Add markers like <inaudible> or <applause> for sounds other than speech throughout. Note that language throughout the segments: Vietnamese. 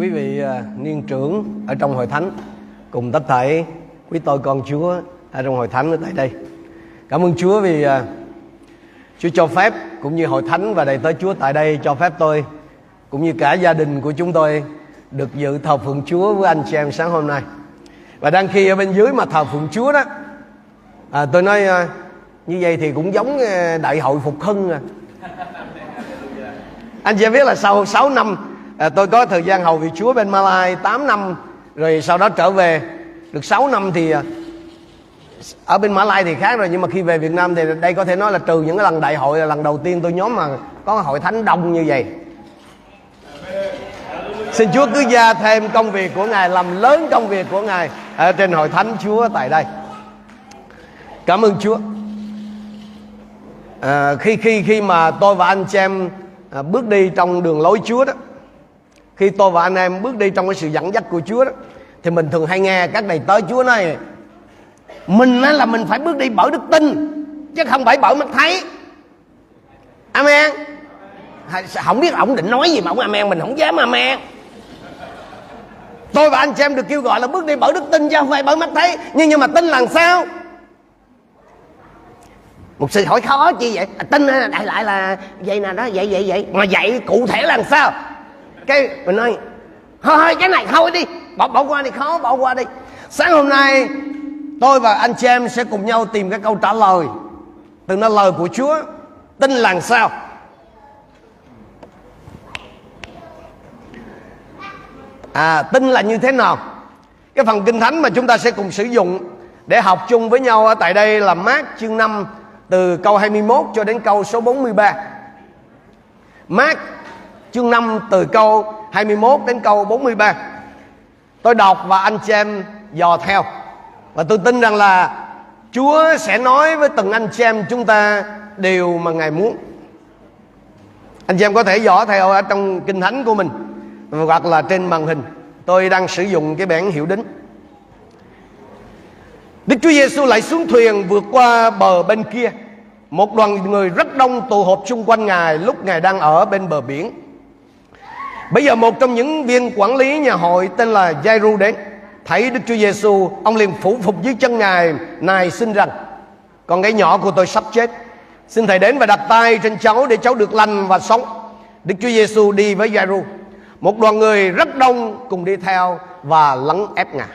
quý vị à, niên trưởng ở trong hội thánh cùng tất thảy quý tôi con Chúa ở trong hội thánh ở tại đây. Cảm ơn Chúa vì à, Chúa cho phép cũng như hội thánh và đầy tớ Chúa tại đây cho phép tôi cũng như cả gia đình của chúng tôi được dự thờ phượng Chúa với anh chị em sáng hôm nay. Và đang khi ở bên dưới mà thờ phượng Chúa đó à, tôi nói à, như vậy thì cũng giống đại hội phục hưng à. Anh chị em biết là sau 6 năm à, tôi có thời gian hầu vị Chúa bên Malai 8 năm rồi sau đó trở về. Được 6 năm thì à, ở bên Mã Lai thì khác rồi nhưng mà khi về Việt Nam thì đây có thể nói là trừ những cái lần đại hội là lần đầu tiên tôi nhóm mà có hội thánh đông như vậy. Xin Chúa cứ gia thêm công việc của Ngài làm lớn công việc của Ngài ở trên hội thánh Chúa tại đây. Cảm ơn Chúa. À, khi khi khi mà tôi và anh chị em à, bước đi trong đường lối Chúa đó khi tôi và anh em bước đi trong cái sự dẫn dắt của Chúa đó thì mình thường hay nghe các đầy tớ Chúa nói mình là mình phải bước đi bởi đức tin chứ không phải bởi mắt thấy. Amen. Không biết ổng định nói gì mà ông amen mình không dám amen. Tôi và anh chị em được kêu gọi là bước đi bởi đức tin chứ không phải bởi mắt thấy. Nhưng nhưng mà tin làm sao? Một sự hỏi khó chi vậy? À, tin đại lại là vậy nè đó vậy vậy vậy. Mà vậy cụ thể là làm sao? Cái mình nói thôi thôi, cái này thôi đi, bỏ bỏ qua đi, khó bỏ qua đi. Sáng hôm nay, tôi và anh chị em sẽ cùng nhau tìm cái câu trả lời từ nó lời của Chúa. Tin là sao? À tin là như thế nào? Cái phần kinh thánh mà chúng ta sẽ cùng sử dụng để học chung với nhau ở tại đây là Mát chương 5 từ câu 21 cho đến câu số 43 Mát chương 5 từ câu 21 đến câu 43 Tôi đọc và anh chị em dò theo. Và tôi tin rằng là Chúa sẽ nói với từng anh chị em chúng ta điều mà Ngài muốn. Anh chị em có thể dò theo ở trong kinh thánh của mình, Hoặc là trên màn hình. Tôi đang sử dụng cái bản hiệu đính. Đức Chúa Giêsu lại xuống thuyền vượt qua bờ bên kia. Một đoàn người rất đông tụ họp xung quanh Ngài lúc Ngài đang ở bên bờ biển. Bây giờ một trong những viên quản lý nhà hội tên là Jairo đến. Thấy Đức Chúa Giêsu, ông liền phủ phục dưới chân Ngài, Ngài xin rằng Con gái nhỏ của tôi sắp chết. Xin Thầy đến và đặt tay trên cháu để cháu được lành và sống. Đức Chúa Giêsu đi với Jairo Một đoàn người rất đông cùng đi theo và lắng ép Ngài.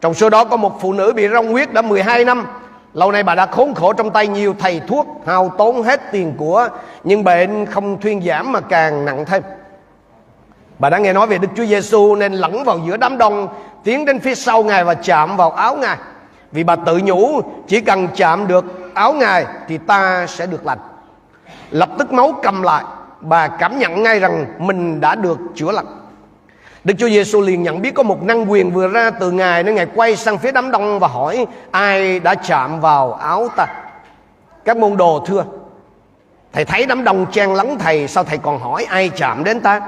Trong số đó có một phụ nữ bị rong huyết đã 12 năm. Lâu nay bà đã khốn khổ trong tay nhiều thầy thuốc Hao tốn hết tiền của Nhưng bệnh không thuyên giảm mà càng nặng thêm. Bà đã nghe nói về Đức Chúa Giêsu nên lẫn vào giữa đám đông, tiến đến phía sau Ngài và chạm vào áo Ngài. Vì bà tự nhủ chỉ cần chạm được áo Ngài thì ta sẽ được lành. Lập tức máu cầm lại, bà cảm nhận ngay rằng mình đã được chữa lành. Đức Chúa Giêsu liền nhận biết có một năng quyền vừa ra từ Ngài nên Ngài quay sang phía đám đông và hỏi ai đã chạm vào áo ta. Các môn đồ thưa, Thầy thấy đám đông chen lắng thầy Sao thầy còn hỏi ai chạm đến ta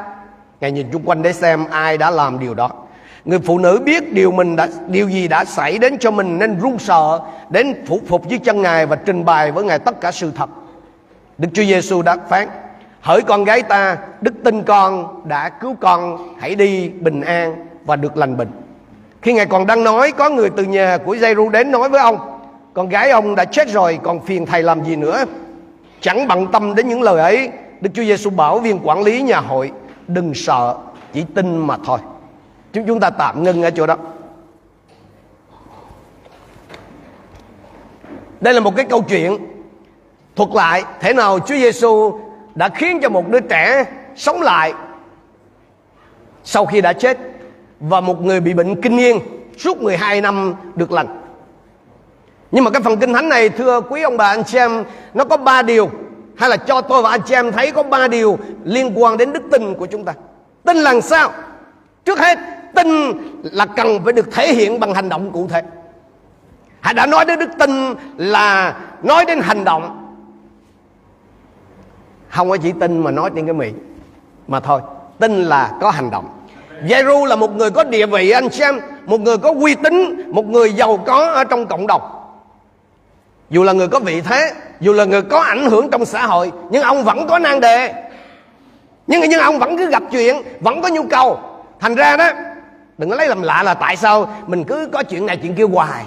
Ngài nhìn chung quanh để xem ai đã làm điều đó Người phụ nữ biết điều mình đã điều gì đã xảy đến cho mình nên run sợ đến phục phục dưới chân Ngài và trình bày với Ngài tất cả sự thật. Đức Chúa Giêsu đã phán: Hỡi con gái ta, đức tin con đã cứu con, hãy đi bình an và được lành bệnh. Khi Ngài còn đang nói, có người từ nhà của Giêsu đến nói với ông: Con gái ông đã chết rồi, còn phiền thầy làm gì nữa? Chẳng bận tâm đến những lời ấy, Đức Chúa Giêsu bảo viên quản lý nhà hội đừng sợ, chỉ tin mà thôi chúng chúng ta tạm ngưng ở chỗ đó đây là một cái câu chuyện thuật lại thế nào Chúa Giêsu đã khiến cho một đứa trẻ sống lại sau khi đã chết và một người bị bệnh kinh niên suốt 12 năm được lành. Nhưng mà cái phần kinh thánh này, thưa quý ông bà, anh chị em, nó có ba điều hay là cho tôi và anh chị em thấy có ba điều liên quan đến đức tin của chúng ta? Tin là sao? Trước hết, tin là cần phải được thể hiện bằng hành động cụ thể. Hãy đã nói đến đức tin là nói đến hành động. Không có chỉ tin mà nói trên cái miệng mà thôi, tin là có hành động. Giêru là một người có địa vị, anh xem một người có uy tín, một người giàu có ở trong cộng đồng. Dù là người có vị thế dù là người có ảnh hưởng trong xã hội nhưng ông vẫn có nan đề. Nhưng nhưng ông vẫn cứ gặp chuyện vẫn có nhu cầu. Thành ra đó đừng có lấy làm lạ là tại sao mình cứ có chuyện này chuyện kia hoài.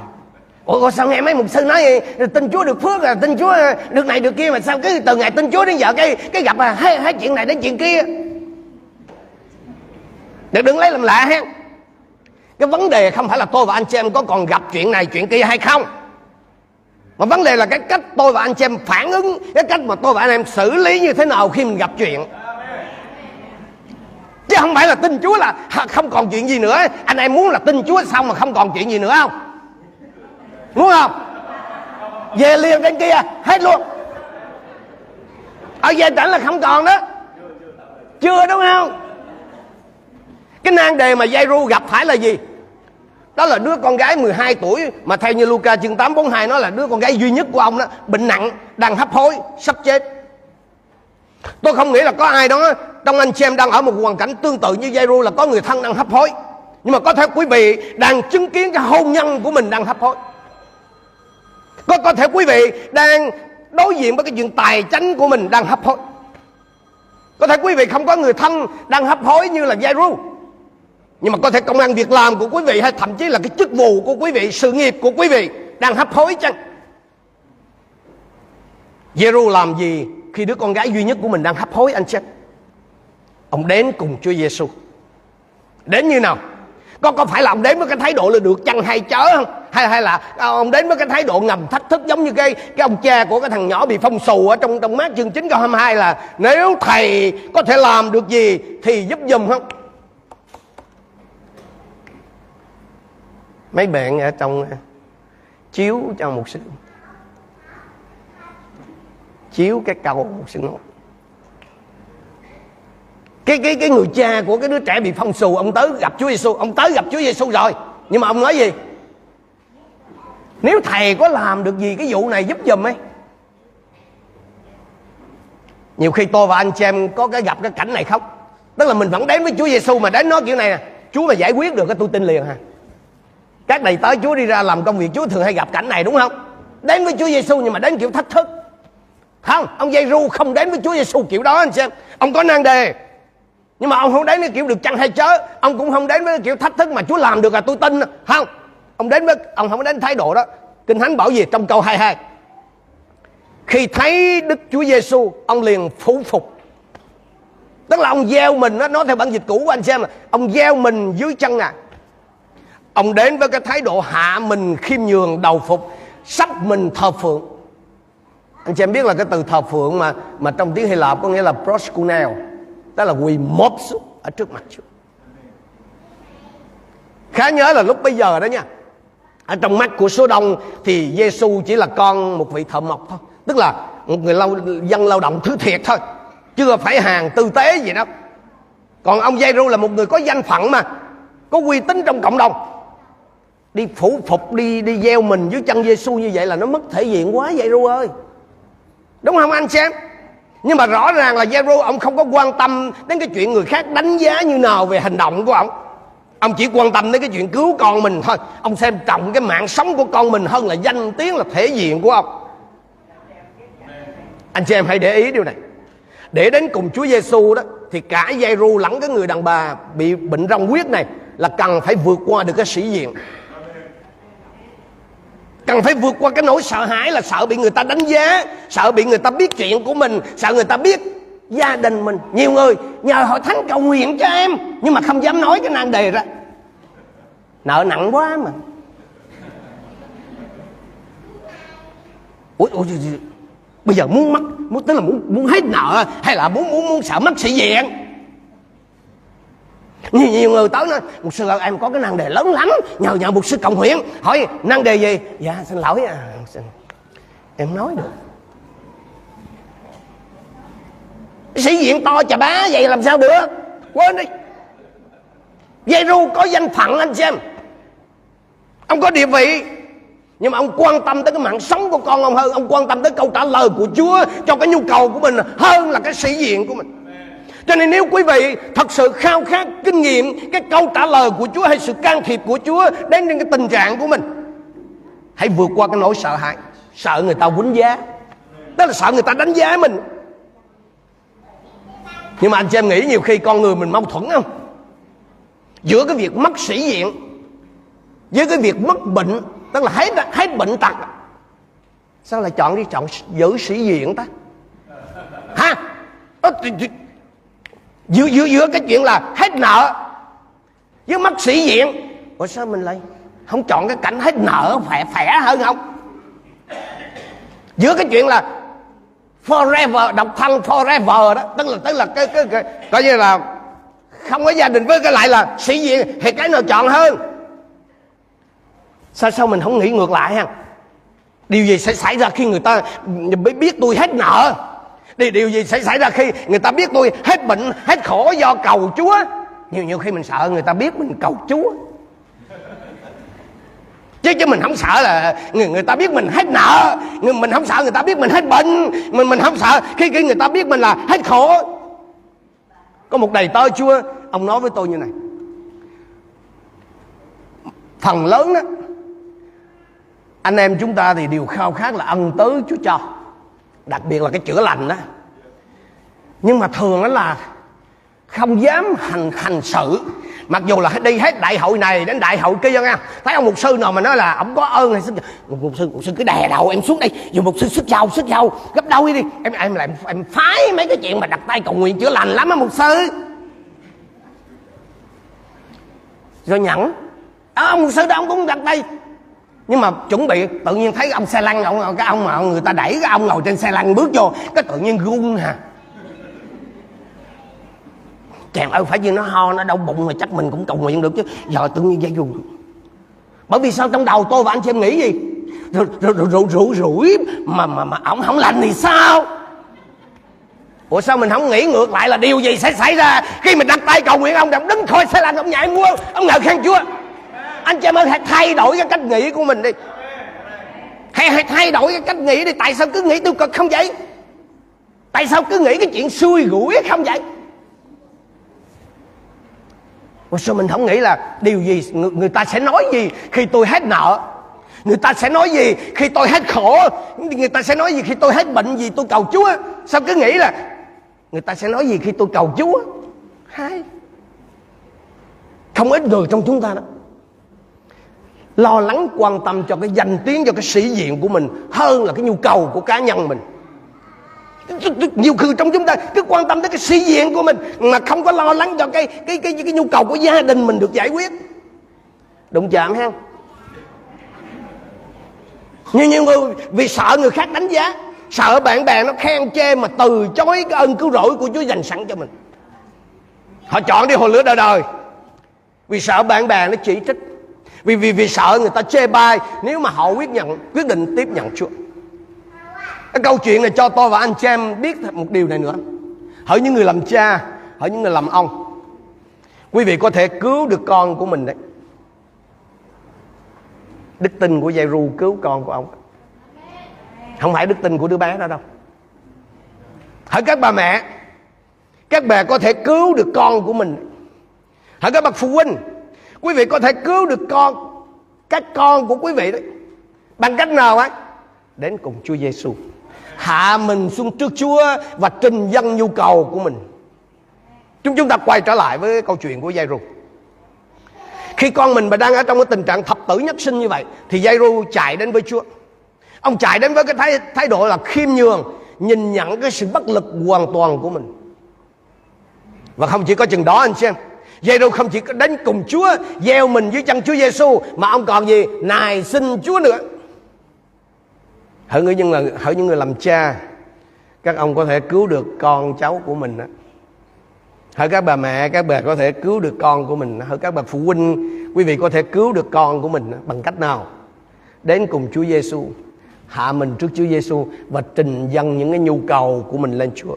Ủa sao nghe mấy mục sư nói tin chúa được phước là tin chúa à, được này được kia mà sao cứ từ ngày tin chúa đến giờ cái cái gặp à hai, hai chuyện này đến chuyện kia? Đừng đừng lấy làm lạ ha. Cái vấn đề không phải là tôi và anh chị em có còn gặp chuyện này chuyện kia hay không? Mà vấn đề là cái cách tôi và anh chị em phản ứng, cái cách mà tôi và anh em xử lý như thế nào khi mình gặp chuyện. Chứ không phải là tin chúa là không còn chuyện gì nữa, anh em muốn là tin chúa xong mà không còn chuyện gì nữa không? Muốn không? Về liền trên kia, hết luôn. Ở về tỉnh là không còn đó. Chưa, đúng không? Cái nan đề mà Giai-ru gặp phải là gì? Đó là đứa con gái 12 tuổi mà theo như Luca chương 8 42 nó là đứa con gái duy nhất của ông đó, bệnh nặng, đang hấp hối, sắp chết. Tôi không nghĩ là có ai đó, trong anh chị em đang ở một hoàn cảnh tương tự như Jairo là có người thân đang hấp hối. Nhưng mà có thể quý vị đang chứng kiến cái hôn nhân của mình đang hấp hối. Có có thể quý vị đang đối diện với cái chuyện tài chánh của mình đang hấp hối. Có thể quý vị không có người thân đang hấp hối như là Jairo nhưng mà có thể công an việc làm của quý vị hay thậm chí là cái chức vụ của quý vị, sự nghiệp của quý vị đang hấp hối chăng? Giê-ru làm gì khi đứa con gái duy nhất của mình đang hấp hối, anh chết ông đến cùng Chúa Giêsu đến như nào? Có có phải là ông đến với cái thái độ là được chăng hay chớ không? Hay hay là à, ông đến với cái thái độ ngầm thách thức giống như cái cái ông cha của cái thằng nhỏ bị phong xù ở trong trong mát chương 9 câu 22 là, nếu thầy có thể làm được gì thì giúp giùm không? Mấy bạn ở trong à, chiếu cho một sư chiếu cái câu một sư nói cái cái cái người cha của cái đứa trẻ bị phong xù, ông tới gặp Chúa Giêsu ông tới gặp Chúa Giêsu rồi, nhưng mà ông nói gì? Nếu thầy có làm được gì cái vụ này giúp giùm ấy. Nhiều khi tôi và anh chị em có cái gặp cái cảnh này khóc. Tức là mình vẫn đến với Chúa Giêsu mà đến nói kiểu này nè Chúa mà giải quyết được cái tôi tin liền ha các đầy tớ Chúa đi ra làm công việc Chúa thường hay gặp cảnh này, đúng không? Đến với Chúa Giêsu nhưng mà đến kiểu thách thức. Không, ông giê ru không đến với Chúa Giêsu kiểu đó, anh xem. Ông có năng đề. Nhưng mà ông không đến với kiểu được chăng hay chớ. Ông cũng không đến với kiểu thách thức mà Chúa làm được là tôi tin. Không, ông đến với, ông không đến thái độ đó. Kinh thánh bảo gì trong câu 22 khi thấy Đức Chúa Giêsu ông liền phủ phục. Tức là ông gieo mình nó nói theo bản dịch cũ của anh xem là ông gieo mình dưới chân ngài ông đến với cái thái độ hạ mình khiêm nhường đầu phục sắp mình thờ phượng. Anh chị em biết là cái từ thờ phượng mà mà trong tiếng Hy Lạp có nghĩa là proskuneo đó là quỳ mốp xuống ở trước mặt Chúa. Khá nhớ là lúc bây giờ đó nha ở trong mắt của số đông thì Giêsu chỉ là con một vị thợ mộc thôi tức là một người lao, dân lao động thứ thiệt thôi chưa phải hàng tư tế gì đâu. Còn ông Giêsu là một người có danh phận mà có uy tín trong cộng đồng đi phủ phục, đi đi gieo mình dưới chân Giêsu như vậy là nó mất thể diện quá vậy, ru ơi. Đúng không, anh xem? Nhưng mà rõ ràng là Giêsu ông không có quan tâm đến cái chuyện người khác đánh giá như nào về hành động của ông. Ông chỉ quan tâm đến cái chuyện cứu con mình thôi. Ông xem trọng cái mạng sống của con mình hơn là danh tiếng, là thể diện của ông. Anh chị em hãy để ý điều này. Để đến cùng Chúa Giêsu đó, thì cả Giêsu lẫn cái người đàn bà bị bệnh rong huyết này là cần phải vượt qua được cái sĩ diện cần phải vượt qua cái nỗi sợ hãi là sợ bị người ta đánh giá sợ bị người ta biết chuyện của mình sợ người ta biết gia đình mình. Nhiều người nhờ hội thánh cầu nguyện cho em nhưng mà không dám nói cái nan đề ra. Nợ nặng quá mà. Ủa, ủa bây giờ muốn mất muốn tức là muốn muốn hết nợ hay là muốn muốn muốn sợ mất sĩ diện nhiều, nhiều người tới nói một sư ơi em có cái năng đề lớn lắm nhờ nhờ một sư cộng huyện hỏi năng đề gì? Dạ xin lỗi à xin. em nói được. Sĩ diện to chà bá vậy làm sao được? Quên đi. Dây ru có danh phận anh xem. Ông có địa vị nhưng mà ông quan tâm tới cái mạng sống của con ông hơn. Ông quan tâm tới câu trả lời của chúa cho cái nhu cầu của mình hơn là cái sĩ diện của mình cho nên nếu quý vị thật sự khao khát kinh nghiệm cái câu trả lời của Chúa hay sự can thiệp của Chúa đến những cái tình trạng của mình, hãy vượt qua cái nỗi sợ hãi. Sợ người ta quýnh giá. Đó là sợ người ta đánh giá mình. Nhưng mà anh chị em nghĩ nhiều khi con người mình mâu thuẫn không? Giữa cái việc mất sĩ diện, với cái việc mất bệnh, tức là hết hết bệnh tật. Sao lại chọn đi chọn giữ sĩ diện ta? Ha? Giữa giữa giữa cái chuyện là hết nợ với mất sĩ diện. Ủa sao mình lại không chọn cái cảnh hết nợ khỏe khỏe hơn không? Giữa cái chuyện là forever độc thân forever đó. Tức là tức là cái cái, cái coi như là không có gia đình với cái lại là sĩ diện thì cái nào chọn hơn? Sao sao mình không nghĩ ngược lại ha? Điều gì sẽ xảy ra khi người ta biết tôi hết nợ? Điều, điều gì sẽ xảy ra khi người ta biết tôi hết bệnh hết khổ do cầu chúa. Nhiều nhiều khi mình sợ người ta biết mình cầu chúa. Chứ chứ mình không sợ là người, người ta biết mình hết nợ. Người, mình không sợ người ta biết mình hết bệnh. Mình mình không sợ khi khi người ta biết mình là hết khổ. Có một đầy tớ chúa ông nói với tôi như này. Phần lớn đó anh em chúng ta thì đều khao khát là ân tứ chúa cho đặc biệt là cái chữa lành đó nhưng mà thường đó là không dám hành hành sự. Mặc dù là đi hết đại hội này đến đại hội kia nha. Thấy ông mục sư nào mà nói là ông có ơn hay sức mục sư mục sư cứ đè đầu em xuống đây. Dù mục sư sức giàu sức giàu gấp đôi đi. Em em làm em phái mấy cái chuyện mà đặt tay cầu nguyện chữa lành lắm á mục sư. Rồi nhẫn. À, ông mục sư đó ông cũng đặt tay nhưng mà chuẩn bị, tự nhiên thấy ông xe lăn, ông, cái ông mà người ta đẩy cái ông ngồi trên xe lăn bước vô, cái tự nhiên run hà. Chàng ơi, phải như nó ho, nó đau bụng mà chắc mình cũng cầu nguyện được chứ. Giờ tự nhiên dây run. Bởi vì sao trong đầu tôi và anh chị em nghĩ gì? Rủ rủ rủ rủi rủi mà mà mà ông không lành thì sao? Ủa sao mình không nghĩ ngược lại là điều gì sẽ xảy ra Khi mình đặt tay cầu nguyện ông? Ông đứng khỏi xe lăn, ông nhảy mua Ông ngợi khen Chúa anh chị em ơi hãy thay đổi cái cách nghĩ của mình đi. Hãy, hãy thay đổi cái cách nghĩ đi. Tại sao cứ nghĩ tiêu cực không vậy? Tại sao cứ nghĩ cái chuyện xui rủi không vậy? Ủa sao mình không nghĩ là điều gì người, người ta sẽ nói gì khi tôi hết nợ. Người ta sẽ nói gì khi tôi hết khổ. Người ta sẽ nói gì khi tôi hết bệnh gì tôi cầu Chúa. Sao cứ nghĩ là Người ta sẽ nói gì khi tôi cầu Chúa? Hai Không ít người trong chúng ta đó. Lo lắng quan tâm cho cái danh tiếng, Cho cái sĩ diện của mình Hơn là cái nhu cầu của cá nhân mình. Nhiều khi trong chúng ta cứ quan tâm tới cái sĩ diện của mình mà không có lo lắng cho cái cái cái cái nhu cầu của gia đình mình được giải quyết. Đụng chạm ha. Như nhiều người, vì sợ người khác đánh giá, sợ bạn bè nó khen chê mà từ chối cái ơn cứu rỗi của Chúa dành sẵn cho mình. Họ chọn đi hồi lửa đời đời. Vì sợ bạn bè nó chỉ trích vì vì vì sợ người ta chê bai. Nếu mà họ quyết nhận, quyết định tiếp nhận Chúa. Cái câu chuyện này cho tôi và anh chị em biết một điều này nữa. Hỡi những người làm cha, hỡi những người làm ông. Quý vị có thể cứu được con của mình đấy. Đức tin của giai ru cứu con của ông. Không phải đức tin của đứa bé đó đâu. Hỡi các bà mẹ, các bà có thể cứu được con của mình. Hỡi các bậc phụ huynh quý vị có thể cứu được con các con của quý vị đấy bằng cách nào ấy? Đến cùng Chúa Giêsu hạ mình xuống trước Chúa và trình dân nhu cầu của mình. Chúng chúng ta quay trở lại với câu chuyện của Giai-ru khi con mình mà đang ở trong cái tình trạng thập tử nhất sinh như vậy thì Giai-ru chạy đến với Chúa. Ông chạy đến với cái thái, thái độ là khiêm nhường nhìn nhận cái sự bất lực hoàn toàn của mình. Và không chỉ có chừng đó anh xem. Giê-ru không chỉ có đến cùng Chúa, gieo mình dưới chân Chúa Giêsu mà ông còn gì? Nài xin Chúa nữa. Hỡi người nhưng mà, hỡi những người làm cha, các ông có thể cứu được con cháu của mình đó. hỡi các bà mẹ, các bà có thể cứu được con của mình hỡi các bà phụ huynh, quý vị có thể cứu được con của mình bằng cách nào? Đến cùng Chúa Giêsu hạ mình trước Chúa Giêsu và trình dâng những cái nhu cầu của mình lên Chúa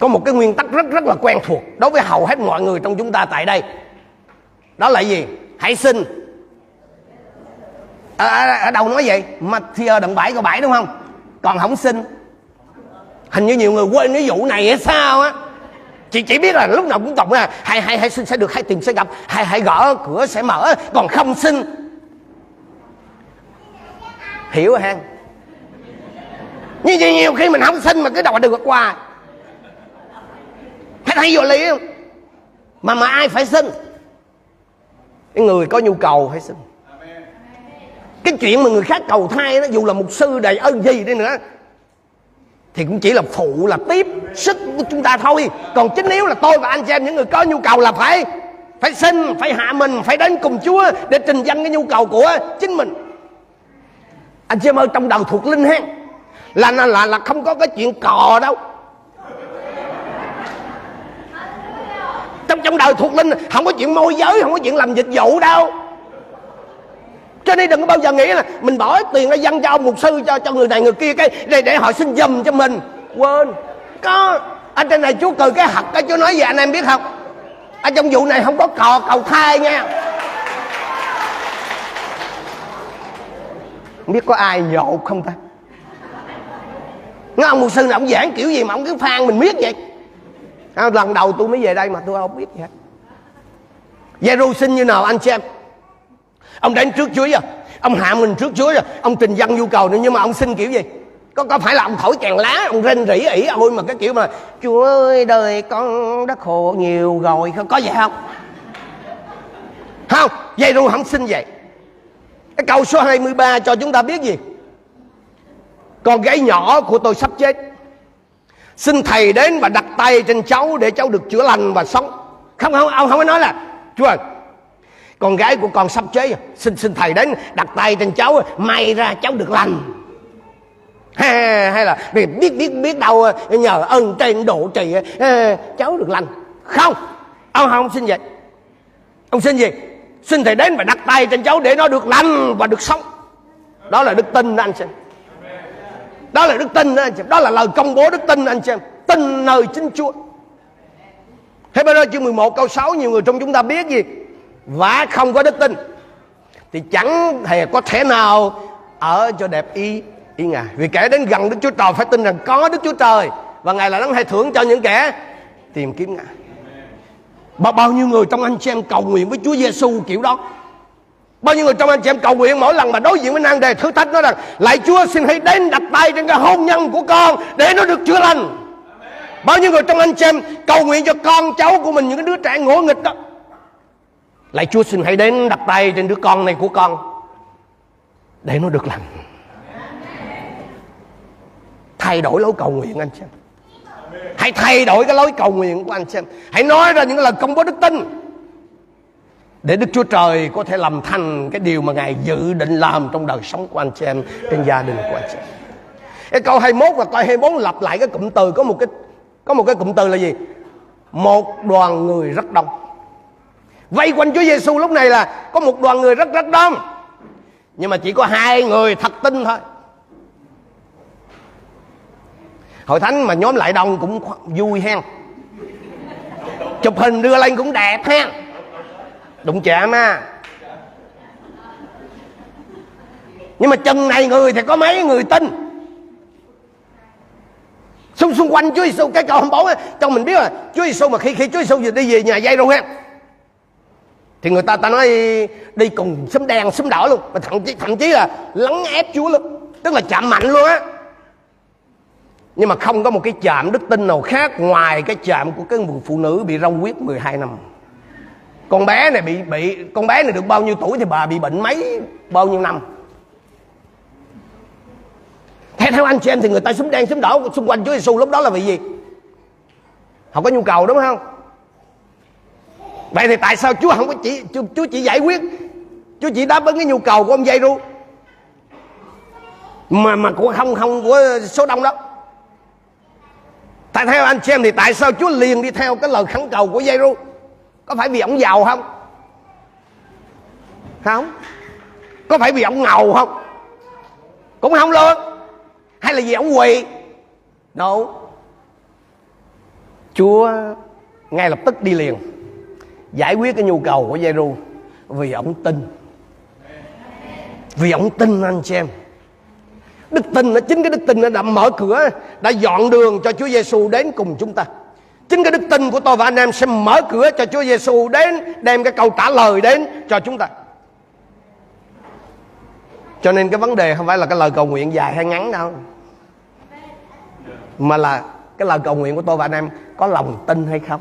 có một cái nguyên tắc rất rất là quen thuộc đối với hầu hết mọi người trong chúng ta tại đây. Đó là gì? Hãy xin. Ở, ở đâu nói vậy? Matthew đoạn 7 câu 7 đúng không? Còn không xin. Hình như nhiều người quên cái vụ này hay sao á? Chị chỉ biết là lúc nào cũng tổng là hay hay hay xin sẽ được hay tìm sẽ gặp. Hay hay gõ cửa sẽ mở. Còn không xin. Hiểu hả ha. Như vậy nhiều khi mình không xin mà cứ đòi được qua phải thấy vô lý không? Mà mà ai phải xin? Cái người có nhu cầu phải xin. Cái chuyện mà người khác cầu thai đó dù là mục sư đầy ơn gì đi nữa thì cũng chỉ là phụ là tiếp sức của chúng ta thôi. Còn chính yếu là tôi và anh chị em những người có nhu cầu là phải phải xin phải hạ mình phải đến cùng chúa để trình dân cái nhu cầu của chính mình. Anh chị em ơi trong đầu thuộc linh ha là là là, là không có cái chuyện cò đâu. Trong đời thuộc linh, không có chuyện môi giới, không có chuyện làm dịch vụ đâu. Cho nên đừng có bao giờ nghĩ là mình bỏ tiền ra dân cho ông mục sư, cho cho người này người kia cái để để họ xin dùm cho mình. Quên. Có, ở trên này chúa cười cái học cái chúa nói vậy, anh em biết không? Ở trong vụ này không có cò, cầu thai nha. Không biết có ai nhột không ta? Nó ông mục sư này ông giảng kiểu gì mà ông cứ phan mình biết vậy? À, lần đầu tôi mới về đây mà tôi không biết gì hết. Giê-ru xin như nào anh xem. Ông đến trước Chúa rồi ông hạ mình trước Chúa rồi ông trình dân nhu cầu nữa nhưng mà ông xin kiểu gì? Có có phải là ông thổi chèn lá ông rên rỉ ỉ ôi mà cái kiểu mà Chúa ơi đời con đã khổ nhiều rồi. Không có vậy không? Không vậy rồi không xin vậy. Cái câu số 23 cho chúng ta biết gì? Con gái nhỏ của tôi sắp chết xin thầy đến và đặt tay trên cháu để cháu được chữa lành và sống. Không không ông không có nói là chúa ơi con gái của con sắp chết xin xin thầy đến đặt tay trên cháu may ra cháu được lành. Hay, hay là biết biết biết đâu nhờ ơn trên độ trì cháu được lành. Không ông không xin vậy. Ông xin gì? Xin thầy đến và đặt tay trên cháu để nó được lành và được sống. Đó là đức tin đó anh xem đó là đức tin đó anh chị, đó là lời công bố đức tin anh chị, tin nơi chính chúa. Hebrew chương 11 câu 6 nhiều người trong chúng ta biết gì? Và không có đức tin thì chẳng hề có thể nào ở cho đẹp ý ý ngài. Vì kẻ đến gần đức chúa trời phải tin rằng có đức chúa trời và ngài là đấng hay thưởng cho những kẻ tìm kiếm ngài. Bao bao nhiêu người trong anh chị em cầu nguyện với chúa giêsu kiểu đó bao nhiêu người trong anh chị em cầu nguyện mỗi lần mà đối diện với nan đề thử thách nói rằng lại chúa xin hãy đến đặt tay trên cái hôn nhân của con để nó được chữa lành. Bao nhiêu người trong anh chị em cầu nguyện cho con cháu của mình những cái đứa trẻ ngỗ nghịch đó. Lại Chúa xin hãy đến đặt tay trên đứa con này của con Để nó được lành. Thay đổi lối cầu nguyện anh xem Hãy thay đổi cái lối cầu nguyện của anh xem Hãy nói ra những lời công bố đức tin để Đức Chúa Trời có thể làm thành Cái điều mà Ngài dự định làm Trong đời sống của anh chị em, Trên gia đình của anh chị em. Cái câu 21 và câu 24 lặp lại cái cụm từ, Có một cái, có một cái cụm từ là gì? Một đoàn người rất đông. Vây quanh Chúa Giêsu lúc này là có một đoàn người rất rất đông. Nhưng mà chỉ có hai người thật tin thôi. Hội thánh mà nhóm lại đông cũng vui hen. Chụp hình đưa lên cũng đẹp hen. Đụng chạm á. Nhưng mà chân này người thì có mấy người tin? Xung xung quanh Chúa Giêsu cái câu 24 cho mình biết là Chúa Giêsu mà khi khi Chúa Giêsu vừa đi về nhà dây đâu ha thì người ta ta nói đi cùng sấm đen sấm đỏ luôn. Và thậm chí thậm chí là lấn ép chúa luôn. Tức là chạm mạnh luôn á. Nhưng mà không có một cái chạm đức tin nào khác ngoài cái chạm của cái người phụ nữ bị rong huyết 12 năm con bé này bị bị con bé này được bao nhiêu tuổi thì bà bị bệnh mấy bao nhiêu năm? Theo theo anh chị em thì người ta súng đen súng đỏ xung quanh Chúa Giêsu lúc đó là vì gì? Họ có nhu cầu đúng không? Vậy thì tại sao chúa không có chỉ chúa, chúa chỉ giải quyết? Chúa chỉ đáp ứng cái nhu cầu của ông dây ru? Mà mà của không không của số đông đó. Tại theo anh xem thì tại sao chúa liền đi theo cái lời khẩn cầu của dây ru? Có phải vì ông giàu không? Không. Có phải vì ông ngầu không? Cũng không luôn hay là vì ông quỳ? No. Chúa ngay lập tức đi liền, giải quyết cái nhu cầu của Giêru vì ông tin. Vì ông tin anh chị em. Đức tin nó chính cái đức tin nó đã mở cửa, đã dọn đường cho Chúa Giêsu đến cùng chúng ta chính cái đức tin của tôi và anh em sẽ mở cửa cho Chúa Giêsu đến, đem cái câu trả lời đến cho chúng ta. Cho nên cái vấn đề không phải là cái lời cầu nguyện dài hay ngắn đâu, mà là cái lời cầu nguyện của tôi và anh em có lòng tin hay không.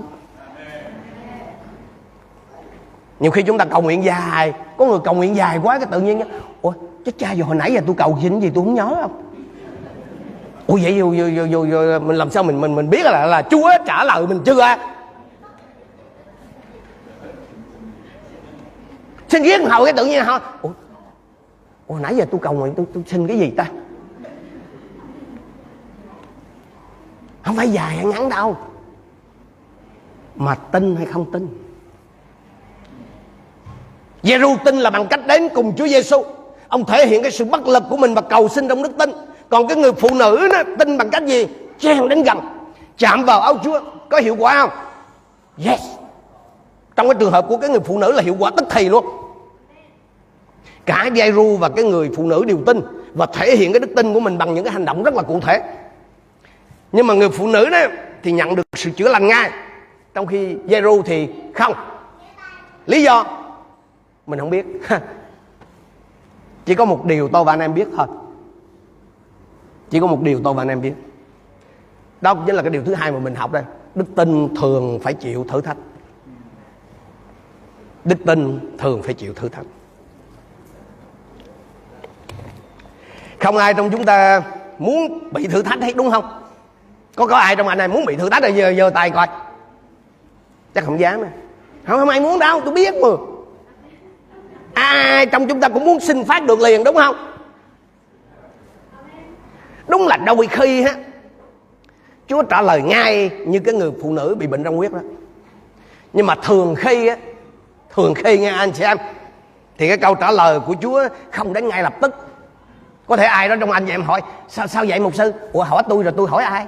Nhiều khi chúng ta cầu nguyện dài, có người cầu nguyện dài quá cái tự nhiên ủa, chết cha, giờ hồi nãy giờ tôi cầu xin gì tôi không nhớ không? Ủa vậy vô, vô, vô, vô, mình làm sao mình mình mình biết là là chúa trả lời mình chưa à? xin ghét hầu cái tự nhiên hả? Ủa, ủa nãy giờ tôi cầu nguyện tôi, tôi xin cái gì ta? Không phải dài hay ngắn đâu. Mà tin hay không tin? Giêsu tin là bằng cách đến cùng Chúa Giêsu ông thể hiện cái sự bất lực của mình và cầu xin trong đức tin còn cái người phụ nữ nó tin bằng cách gì? Chen đến gần chạm vào áo Chúa. Có hiệu quả không? Yes. Trong cái trường hợp của cái người phụ nữ là hiệu quả tức thì luôn. Cả Giêsu và cái người phụ nữ đều tin và thể hiện cái đức tin của mình bằng những cái hành động rất là cụ thể. Nhưng mà người phụ nữ đó thì nhận được sự chữa lành ngay. Trong khi Giêsu thì không. Lý do? Mình không biết. <laughs> Chỉ có một điều tôi và anh em biết thôi chỉ có một điều tôi và anh em biết. Đó chính là cái điều thứ hai mà mình học đây. Đức tin thường phải chịu thử thách. Đức tin thường phải chịu thử thách. Không ai trong chúng ta muốn bị thử thách hết, đúng không? Có có ai trong anh này muốn bị thử thách rồi, giờ giờ tay coi. Chắc không dám à. Không không ai muốn đâu, tôi biết mà. Ai trong chúng ta cũng muốn sinh phát được liền, đúng không? Đúng là đôi khi á chúa trả lời ngay như cái người phụ nữ bị bệnh răng huyết đó. Nhưng mà thường khi á, thường khi nghe anh chị em, thì cái câu trả lời của chúa không đến ngay lập tức. Có thể ai đó trong anh chị em hỏi, sao sao vậy mục sư? Ủa, hỏi tôi rồi tôi hỏi ai?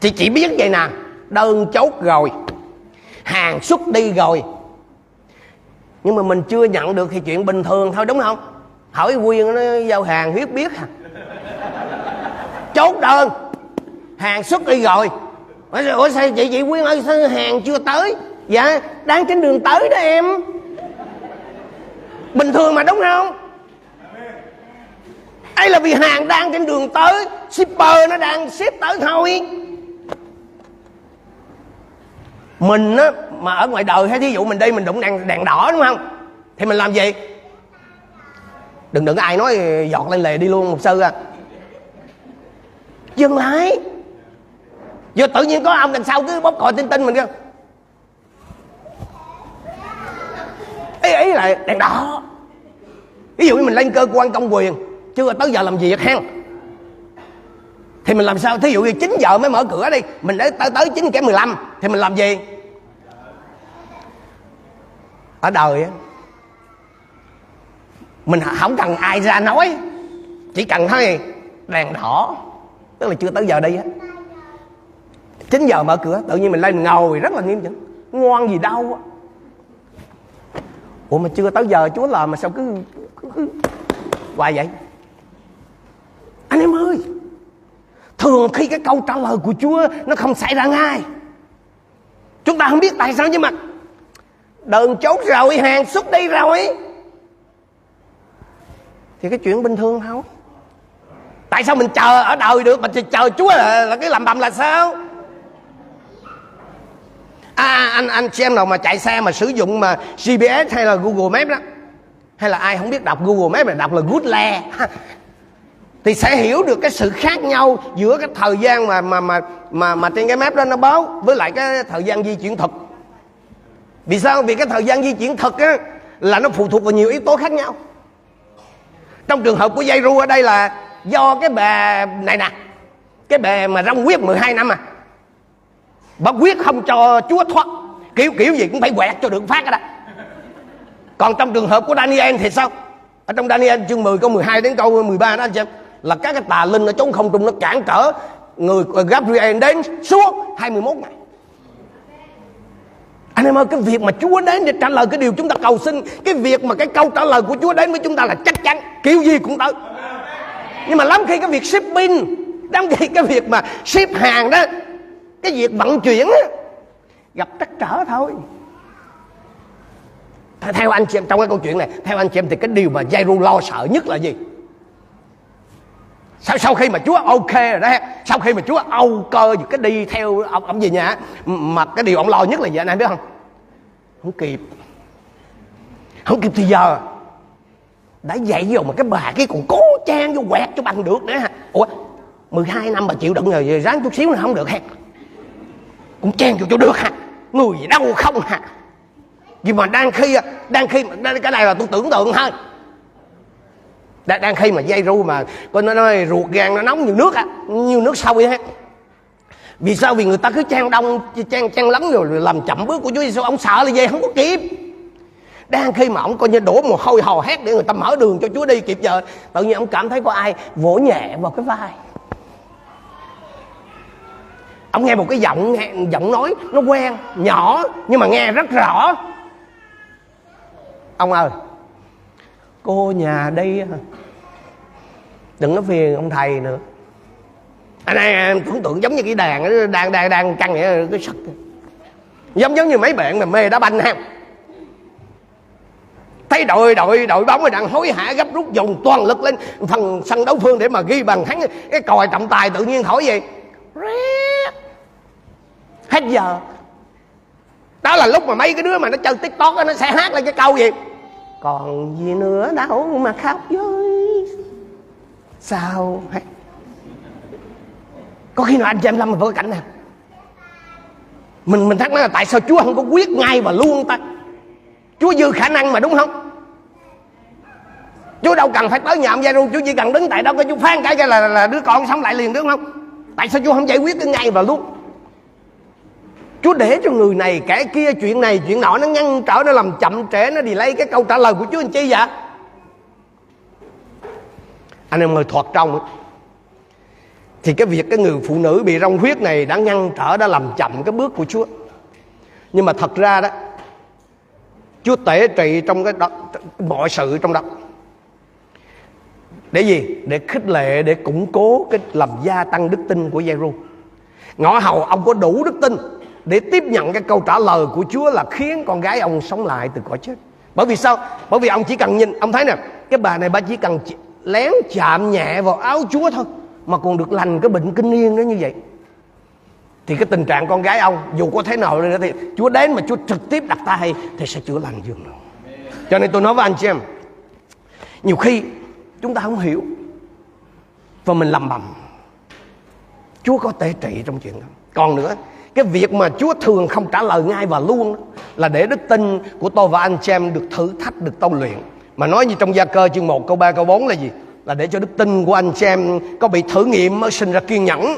Thì chỉ biết vậy nè, đơn chốt rồi, hàng xuất đi rồi. Nhưng mà mình chưa nhận được thì chuyện bình thường thôi, đúng không? Hỏi quyên nó giao hàng huyết biết à chốt đơn. Hàng xuất đi rồi. Ủa sao chị chị quyên ơi, sao hàng chưa tới? Dạ đang trên đường tới đó em. Bình thường mà đúng không? Ấy là vì hàng đang trên đường tới, shipper nó đang ship tới thôi. Mình á, mà ở ngoài đời hay thí dụ mình đi, mình đụng đèn đèn đỏ đúng không? Thì mình làm gì? Đừng đừng ai nói giọt lên lề đi luôn một sư à. Dừng lại. Giờ tự nhiên có ông đằng sau cứ bóp còi tin tin mình kêu. Ý ý là đèn đỏ. Ví dụ như mình lên cơ quan công quyền, chưa tới giờ làm việc hen. Thì mình làm sao? Thí dụ như 9 giờ mới mở cửa đi, mình để tới tới chín kẻ 15 thì mình làm gì? Ở đời á mình không cần ai ra nói. Chỉ cần thôi đèn đỏ. Tức là chưa tới giờ đi á. Chín giờ mở cửa tự nhiên mình lên mình ngồi rất là nghiêm chỉnh. Ngoan gì đâu á. Ủa mà chưa tới giờ chúa làm mà sao cứ, cứ, cứ hoài vậy? Anh em ơi thường khi cái câu trả lời của chúa nó không xảy ra ngay. Chúng ta không biết tại sao nhưng mà đơn chốt rồi hàng xuất đi rồi thì cái chuyện bình thường không tại sao mình chờ ở đời được mà chờ chúa là, là cái làm bầm là sao? À anh anh xem nào mà chạy xe mà sử dụng mà gps hay là google maps đó. Hay là ai không biết đọc google maps là đọc là good le. <laughs> Thì sẽ hiểu được cái sự khác nhau giữa cái thời gian mà mà mà mà mà trên cái map đó nó báo với lại cái thời gian di chuyển thực. Vì sao? Vì cái thời gian di chuyển thực á là nó phụ thuộc vào nhiều yếu tố khác nhau trong trường hợp của dây ru ở đây là do cái bè này nè, cái bè mà rong quyết 12 năm à. Bà quyết không cho chúa thoát, kiểu kiểu gì cũng phải quẹt cho được phát đó. Còn trong trường hợp của Daniel thì sao? Ở trong Daniel chương 10 câu 12 đến câu 13 đó anh chị là các cái tà linh ở trong không trung nó cản trở người Gabriel đến suốt 21 ngày anh em ơi cái việc mà Chúa đến để trả lời cái điều chúng ta cầu xin Cái việc mà cái câu trả lời của Chúa đến với chúng ta là chắc chắn Kiểu gì cũng tới. Nhưng mà lắm khi cái việc shipping Lắm khi cái việc mà ship hàng đó Cái việc vận chuyển đó, Gặp trắc trở thôi. Theo anh chị em trong cái câu chuyện này Theo anh chị em thì cái điều mà Jairo lo sợ nhất là gì? Sau sau khi mà Chúa ok rồi đó sau khi mà Chúa âu cơ cái đi theo ông ông gì nhà mà cái điều ông lo nhất là gì anh em biết không? Không kịp. Không kịp thì giờ đã dạy rồi mà cái bà cái còn cố trang vô quẹt cho bằng được nữa. Hả ủa 12 năm bà chịu đựng rồi ráng chút xíu là không được ha. Cũng chen vô cho được hả người gì đâu không hả vì mà đang khi đang khi cái này là tôi tưởng tượng thôi. Đang, đang khi mà dây ru mà coi nó nói ruột gan nó nóng như nước á như nước sôi á vì sao? Vì người ta cứ chen đông chen chen lắm rồi làm chậm bước của Chúa Giêsu ông sợ là về không có kịp. Đang khi mà ông coi như đổ mồ hôi hò hét để người ta mở đường cho Chúa đi kịp giờ tự nhiên ông cảm thấy có ai vỗ nhẹ vào cái vai. Ông nghe một cái giọng nghe, giọng nói nó quen nhỏ nhưng mà nghe rất rõ. Ông ơi cô nhà đây à. đừng có phiền ông thầy nữa. À, anh em tưởng tượng giống như cái đàn đang đang đang căng vậy cái sực. Giống giống như mấy bạn mà mê đá banh ha. Thấy đội đội đội bóng đang hối hả gấp rút dùng toàn lực lên phần sân đấu phương để mà ghi bàn thắng. Cái còi trọng tài tự nhiên thổi gì hết giờ. Đó là lúc mà mấy cái đứa mà nó chơi tiktok đó, nó sẽ hát lên cái câu gì còn gì nữa đâu mà khóc với. Sao? Hết có khi nào anh chị em lâm vào cái cảnh này mình mình thắc mắc là tại sao chúa không có quyết ngay và luôn ta? Chúa dư khả năng mà đúng không? Chúa đâu cần phải tới nhà ông gia ru chúa chỉ cần đứng tại đó cái chúa phán cái là, là đứa con sống lại liền đúng không? Tại sao chúa không giải quyết cái ngay và luôn? Chúa để cho người này kẻ kia chuyện này chuyện nọ nó ngăn trở nó làm chậm trễ nó đi lấy cái câu trả lời của Chúa anh chi vậy? Anh em ơi thoạt trong thì cái việc cái người phụ nữ bị rong huyết này đã ngăn trở đã làm chậm cái bước của Chúa. Nhưng mà thật ra đó Chúa tể trị trong cái đó, mọi sự trong đó. Để gì? Để khích lệ để củng cố cái làm gia tăng đức tin của Giêru. Ngõ hầu ông có đủ đức tin để tiếp nhận cái câu trả lời của Chúa là khiến con gái ông sống lại từ cõi chết. Bởi vì sao? Bởi vì ông chỉ cần nhìn, ông thấy nè, cái bà này bà chỉ cần lén chạm nhẹ vào áo Chúa thôi mà còn được lành cái bệnh kinh niên đó như vậy. Thì cái tình trạng con gái ông dù có thế nào nữa thì Chúa đến mà Chúa trực tiếp đặt tay thì sẽ chữa lành giường nào. Cho nên tôi nói với anh chị em, nhiều khi chúng ta không hiểu và mình lầm bầm. Chúa có thể trị trong chuyện đó. Còn nữa, cái việc mà Chúa thường không trả lời ngay và luôn là để đức tin của tôi và anh chị em được thử thách, được tâu luyện. Mà nói như trong gia cơ chương 1 câu 3 câu 4 là gì? Là để cho đức tin của anh chị em có bị thử nghiệm mới sinh ra kiên nhẫn.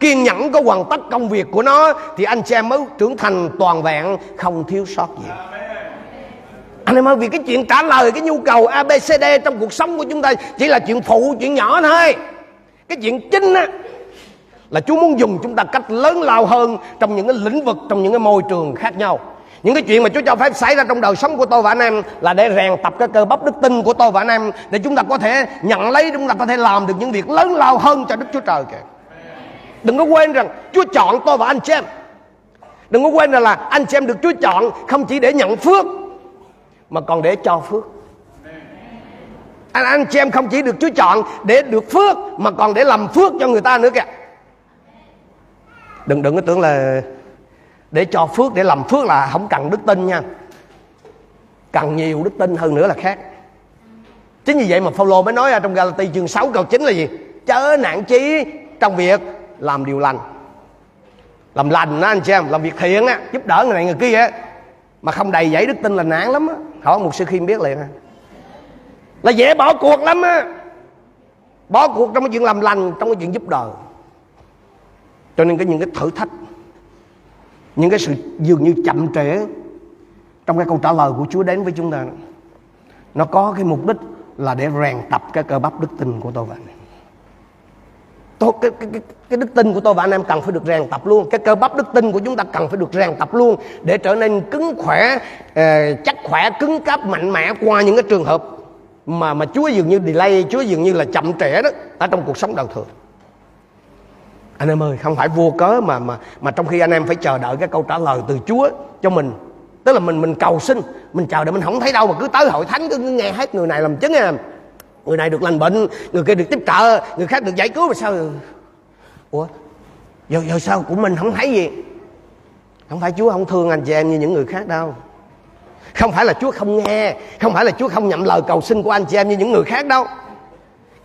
Kiên nhẫn có hoàn tất công việc của nó thì anh chị em mới trưởng thành toàn vẹn không thiếu sót gì. Anh em ơi vì cái chuyện trả lời cái nhu cầu ABCD trong cuộc sống của chúng ta chỉ là chuyện phụ, chuyện nhỏ thôi. Cái chuyện chính á là Chúa muốn dùng chúng ta cách lớn lao hơn trong những cái lĩnh vực trong những cái môi trường khác nhau những cái chuyện mà Chúa cho phép xảy ra trong đời sống của tôi và anh em là để rèn tập cái cơ bắp đức tin của tôi và anh em, để chúng ta có thể nhận lấy, chúng ta có thể làm được những việc lớn lao hơn cho Đức Chúa Trời kìa. Đừng có quên rằng Chúa chọn tôi và anh chị em. Đừng có quên rằng là anh chị em được Chúa chọn không chỉ để nhận phước, mà còn để cho phước. Anh anh chị em không chỉ được Chúa chọn để được phước, mà còn để làm phước cho người ta nữa kìa đừng đừng có tưởng là để cho phước, để làm phước là không cần đức tin nha. Cần nhiều đức tin hơn nữa là khác. Chính vì vậy mà Phaolô mới nói ở trong Galati chương 6 câu 9 là gì? Chớ nản chí trong việc làm điều lành. Làm lành á, anh chị em, làm việc thiện á, giúp đỡ người này người kia á. Mà không đầy dẫy đức tin là nản lắm á. Hỏi một sư khiêm biết liền ha là dễ bỏ cuộc lắm á. Bỏ cuộc trong cái chuyện làm lành, trong cái chuyện giúp đời cho nên cái những cái thử thách những cái sự dường như chậm trễ trong cái câu trả lời của Chúa đến với chúng ta nó có cái mục đích là để rèn tập cái cơ bắp đức tin của tôi và anh em. Tôi, cái, cái, cái, cái đức tin của tôi và anh em cần phải được rèn tập luôn. Cái cơ bắp đức tin của chúng ta cần phải được rèn tập luôn để trở nên cứng khỏe ờ, chắc khỏe cứng cáp mạnh mẽ qua những cái trường hợp mà mà Chúa dường như delay Chúa dường như là chậm trễ đó ở trong cuộc sống đời thường anh em ơi, không phải vô cớ mà mà mà trong khi anh em phải chờ đợi cái câu trả lời từ Chúa cho mình. Tức là mình mình cầu xin, mình chờ đợi, mình không thấy đâu mà cứ tới hội thánh, cứ nghe hết người này làm chứng em người này được lành bệnh, người kia được tiếp trợ, người khác được giải cứu mà sao? Ủa, giờ giờ sao của mình không thấy gì? Không phải chúa không thương anh chị em như những người khác đâu. Không phải là chúa không nghe, không phải là chúa không nhận lời cầu xin của anh chị em như những người khác đâu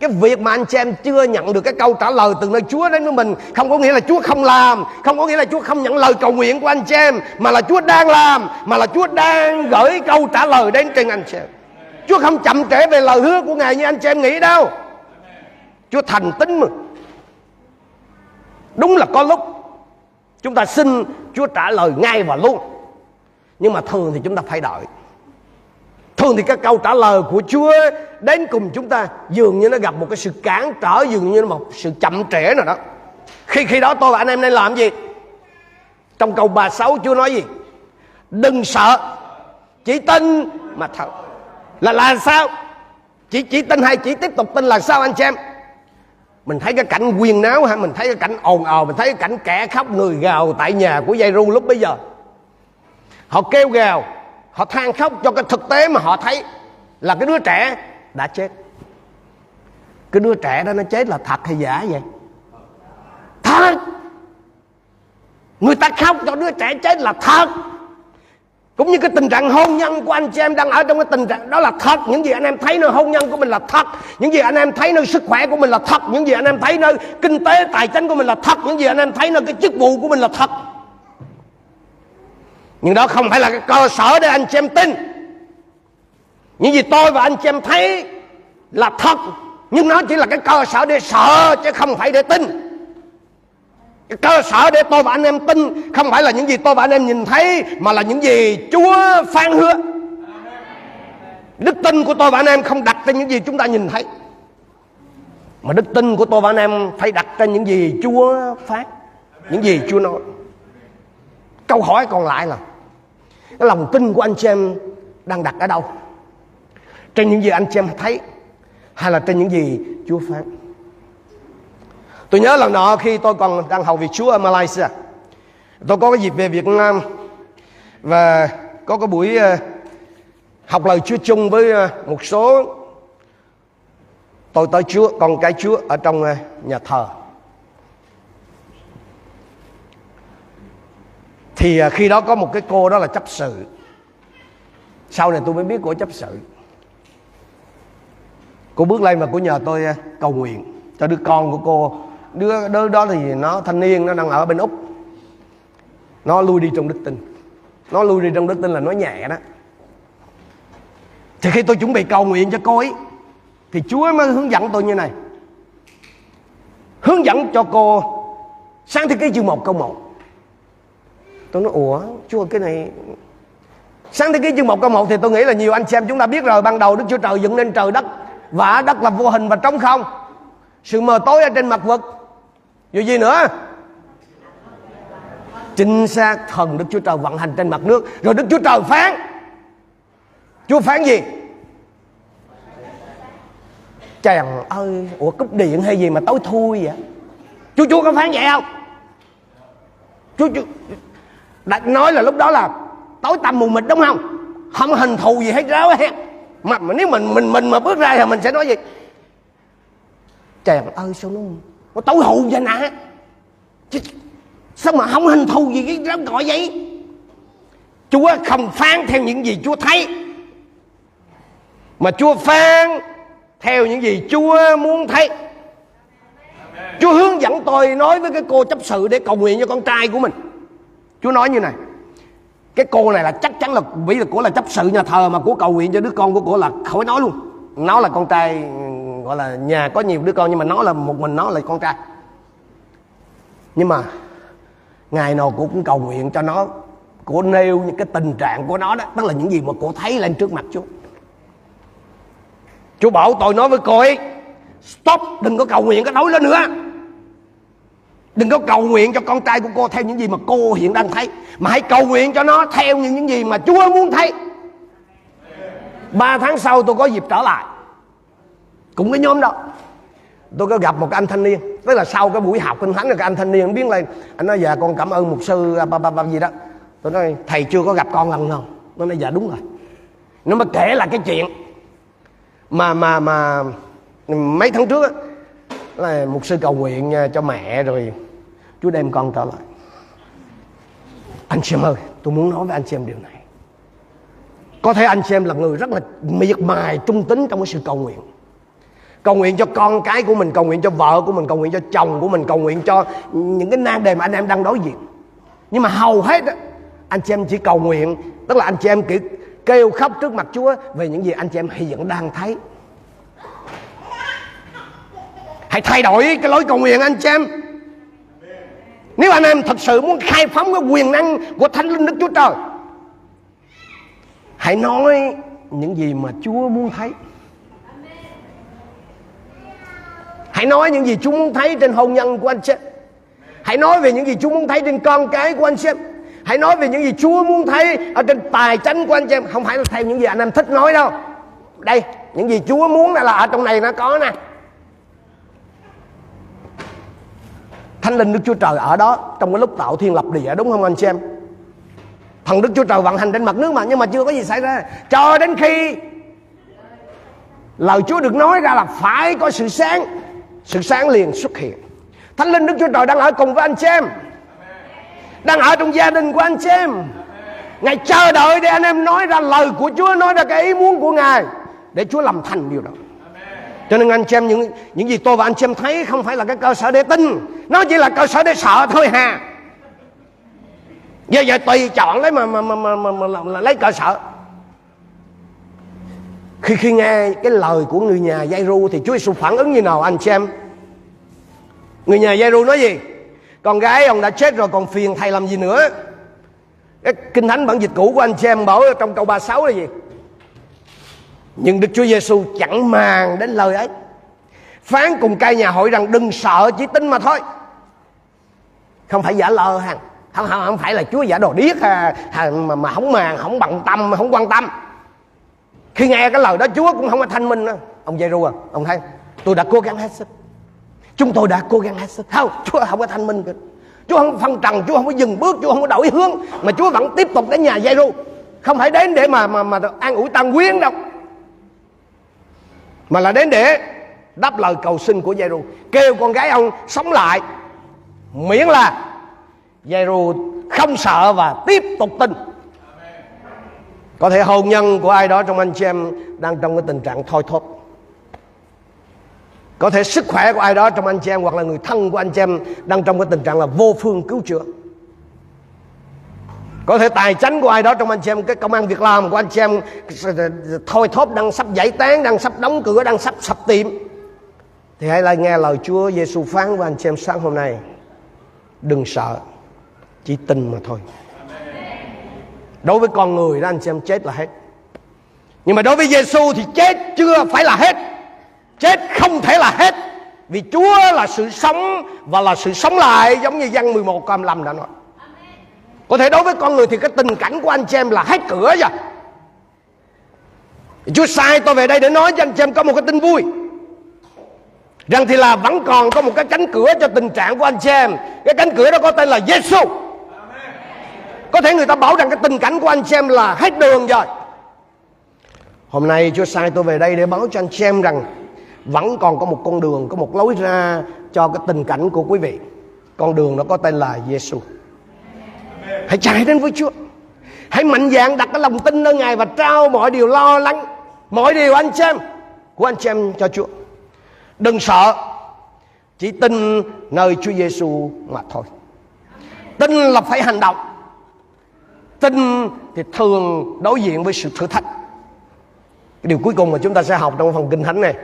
cái việc mà anh chị em chưa nhận được cái câu trả lời từ nơi Chúa đến với mình không có nghĩa là Chúa không làm, không có nghĩa là Chúa không nhận lời cầu nguyện của anh chị em, mà là Chúa đang làm, mà là Chúa đang gửi câu trả lời đến trên anh chị em. Chúa không chậm trễ về lời hứa của Ngài như anh chị em nghĩ đâu. Chúa thành tín mà. Đúng là có lúc chúng ta xin Chúa trả lời ngay và luôn. Nhưng mà thường thì chúng ta phải đợi. Thường thì các câu trả lời của Chúa đến cùng chúng ta dường như nó gặp một cái sự cản trở dường như một sự chậm trễ nào đó. Khi khi đó tôi và anh em nên làm gì? Trong câu 36 Chúa nói gì? Đừng sợ, chỉ tin mà thật. Là là sao? Chỉ chỉ tin hay chỉ tiếp tục tin là sao anh xem em? Mình thấy cái cảnh quyền náo ha, mình thấy cái cảnh ồn ào, mình thấy cái cảnh kẻ khóc người gào tại nhà của dây ru lúc bấy giờ. Họ kêu gào, họ than khóc cho cái thực tế mà họ thấy là cái đứa trẻ đã chết. Cái đứa trẻ đó nó chết là thật hay giả vậy? Thật. Người ta khóc cho đứa trẻ chết là thật. Cũng như cái tình trạng hôn nhân của anh chị em đang ở trong cái tình trạng đó là thật. Những gì anh em thấy nơi hôn nhân của mình là thật. Những gì anh em thấy nơi sức khỏe của mình là thật. Những gì anh em thấy nơi kinh tế, tài chính của mình là thật. Những gì anh em thấy nơi cái chức vụ của mình là thật nhưng đó không phải là cái cơ sở để anh chị em tin. Những gì tôi và anh chị em thấy là thật, nhưng nó chỉ là cái cơ sở để sợ chứ không phải để tin. Cái cơ sở để tôi và anh em tin không phải là những gì tôi và anh em nhìn thấy, mà là những gì Chúa phán hứa. Đức tin của tôi và anh em không đặt trên những gì chúng ta nhìn thấy, mà đức tin của tôi và anh em phải đặt trên những gì Chúa phán, những gì Chúa nói. Câu hỏi còn lại là cái lòng tin của anh chị em đang đặt ở đâu? Trên những gì anh chị em thấy hay là trên những gì Chúa phán? Tôi nhớ lần nọ khi tôi còn đang học việc Chúa ở Malaysia, tôi có cái dịp về Việt Nam và có cái buổi ờ, học lời Chúa chung với ờ, một số tôi tới Chúa, con cái Chúa ở trong ờ, nhà thờ. Thì à, khi đó có một cái cô đó là chấp sự. Sau này tôi mới biết của chấp sự. Cô bước lên và cô nhờ tôi à, cầu nguyện cho đứa con của cô. Đứa đứa đó thì nó thanh niên, nó đang ở bên úc. Nó lui đi trong đức tin. Nó lui đi trong đức tin là nó nhẹ đó. Thì khi tôi chuẩn bị cầu nguyện cho cô ấy, thì chúa mới hướng dẫn tôi như này. Hướng dẫn cho cô sáng thế ký chương một câu một tôi nói ủa chúa cái này sáng thế ký chương một câu một thì tôi nghĩ là nhiều anh xem chúng ta biết rồi. Ban đầu đức chúa trời dựng nên trời đất và đất là vô hình và trống không. Sự mờ tối ở trên mặt vực. Dù gì nữa chính xác thần đức chúa trời vận hành trên mặt nước rồi đức chúa trời phán. Chúa phán gì? Chàng ơi ủa cúp điện hay gì mà tối thui vậy? Chúa chúa có phán vậy không? Chúa, chúa đã nói là lúc đó là tối tăm mù mịt đúng không? Không hình thù gì hết ráo hết. Mà, mà nếu mình mình mình mà bước ra thì mình sẽ nói gì? Chàng ơi sao nó nó tối hụ vậy nè? Chứ, sao mà không hình thù gì cái ráo gọi vậy? Chúa không phán theo những gì chúa thấy. Mà chúa phán theo những gì chúa muốn thấy. Chúa hướng dẫn tôi nói với cái cô chấp sự để cầu nguyện cho con trai của mình. Chúa nói như này, Cái cô này là chắc chắn là Vì là của là chấp sự nhà thờ Mà của cầu nguyện cho đứa con của cô là khỏi nói luôn. Nó là con trai, Gọi là nhà có nhiều đứa con Nhưng mà nó là một mình nó là con trai. Nhưng mà Ngày nào cô cũng cầu nguyện cho nó, Cô nêu những cái tình trạng của nó đó, Tức là những gì mà cô thấy lên trước mặt Chúa. Chúa bảo, tôi nói với cô ấy, Stop, đừng có cầu nguyện cái nói lên nữa. Đừng có cầu nguyện cho con trai của cô theo những gì mà cô hiện đang thấy Mà hãy cầu nguyện cho nó theo những, những gì mà Chúa muốn thấy. Ba tháng sau tôi có dịp trở lại Cũng cái nhóm đó. Tôi có gặp một anh thanh niên Tức là sau cái buổi học kinh thánh cái anh thanh niên biến lên Anh nói dạ con cảm ơn mục sư à, ba, ba, ba, gì đó. Tôi nói thầy chưa có gặp con lần nào. Nó nói dạ đúng rồi. Nó mới kể là cái chuyện Mà mà mà mấy tháng trước á là một sư cầu nguyện à, cho mẹ rồi Chúa đem con trở lại. Anh chị em ơi tôi muốn nói với anh chị em điều này. Có thể anh chị em là người rất là miệt mài trung tính trong cái sự cầu nguyện. Cầu nguyện cho con cái của mình cầu nguyện cho vợ của mình cầu nguyện cho chồng của mình cầu nguyện cho những cái nan đề mà anh em đang đối diện. Nhưng mà hầu hết đó, anh chị em chỉ cầu nguyện tức là anh chị em kêu khóc trước mặt Chúa về những gì anh chị em hiện đang thấy. Hãy thay đổi cái lối cầu nguyện anh chị em nếu anh em thật sự muốn khai phóng cái quyền năng của thánh linh đức chúa trời, hãy nói những gì mà chúa muốn thấy. Hãy nói những gì chúa muốn thấy trên hôn nhân của anh chị. Hãy nói về những gì chúa muốn thấy trên con cái của anh chị. Hãy nói về những gì chúa muốn thấy ở trên tài chánh của anh chị. Em không phải là theo những gì anh em thích nói đâu. Đây, những gì chúa muốn là ở trong này nó có nè. Thánh linh đức chúa trời ở đó trong cái lúc tạo thiên lập địa đúng không anh xem? thần đức chúa trời vận hành trên mặt nước mà nhưng mà chưa có gì xảy ra cho đến khi lời chúa được nói ra là phải có sự sáng sự sáng liền xuất hiện thánh linh đức chúa trời đang ở cùng với anh xem, đang ở trong gia đình của anh xem. ngài chờ đợi để anh em nói ra lời của chúa nói ra cái ý muốn của ngài để chúa làm thành điều đó cho nên anh chị em những những gì tôi và anh chị em thấy không phải là cái cơ sở để tin. Nó chỉ là cơ sở để sợ thôi hà. Giờ giờ tùy chọn lấy mà mà mà, mà, mà, mà, mà, mà lấy cơ sở. Khi khi nghe cái lời của người nhà Giai-ru thì Chúa Giêsu phản ứng như nào anh chị em người nhà Giai-ru nói gì? Con gái ông đã chết rồi còn phiền thầy làm gì nữa? Cái kinh thánh bản dịch cũ của anh chị em bảo trong câu 36 là gì? Nhưng Đức Chúa Giêsu chẳng màng đến lời ấy. Phán cùng cai nhà hội rằng đừng sợ chỉ tin mà thôi. Không phải giả lơ hàng không, không, không phải là Chúa giả đồ điếc à, mà, mà không màng không bận tâm không quan tâm. Khi nghe cái lời đó Chúa cũng không có thanh minh đâu ông giê à ông thấy tôi đã cố gắng hết sức. Chúng tôi đã cố gắng hết sức. Không Chúa không có thanh minh kìa Chúa không phân trần Chúa không có dừng bước Chúa không có đổi hướng mà Chúa vẫn tiếp tục đến nhà giê không phải đến để mà mà mà an ủi tăng quyến đâu mà là đến để đáp lời cầu xin của Giêru kêu con gái ông sống lại. Miễn là Giêru không sợ và tiếp tục tin. Có thể hôn nhân của ai đó trong anh chị em đang trong cái tình trạng thoi thóp. Có thể sức khỏe của ai đó trong anh chị em hoặc là người thân của anh chị em đang trong cái tình trạng là vô phương cứu chữa có thể tài chánh của ai đó trong anh chị em, cái công an việc làm của anh chị em, thôi thóp đang sắp giải tán, đang sắp đóng cửa, đang sắp sập tiệm. Thì hãy lại nghe lời Chúa Giêsu phán với anh chị em sáng hôm nay. Đừng sợ, chỉ tin mà thôi. Đối với con người đó, anh chị em, chết là hết. Nhưng mà đối với Giêsu thì chết chưa phải là hết. Chết không thể là hết. Vì Chúa là sự sống và là sự sống lại, giống như văn 11 câu 15 đã nói có thể đối với con người thì cái tình cảnh của anh chị em là hết cửa rồi. Chúa sai tôi về đây để nói cho anh chị em có một cái tin vui. Rằng thì là vẫn còn có một cái cánh cửa cho tình trạng của anh chị em. Cái cánh cửa đó có tên là Giêsu. Có thể người ta bảo rằng cái tình cảnh của anh chị em là hết đường rồi. Hôm nay Chúa sai tôi về đây để báo cho anh chị em rằng Vẫn còn có một con đường, có một lối ra cho cái tình cảnh của quý vị. Con đường đó có tên là Giêsu. Hãy chạy đến với Chúa. Hãy mạnh dạn đặt cái lòng tin nơi Ngài Và trao mọi điều lo lắng, Mọi điều anh xem, Của anh xem cho Chúa. Đừng sợ, Chỉ tin nơi Chúa Giêsu mà thôi. Tin là phải hành động. Tin thì thường đối diện với sự thử thách. Cái Điều cuối cùng mà chúng ta sẽ học trong phần kinh thánh này,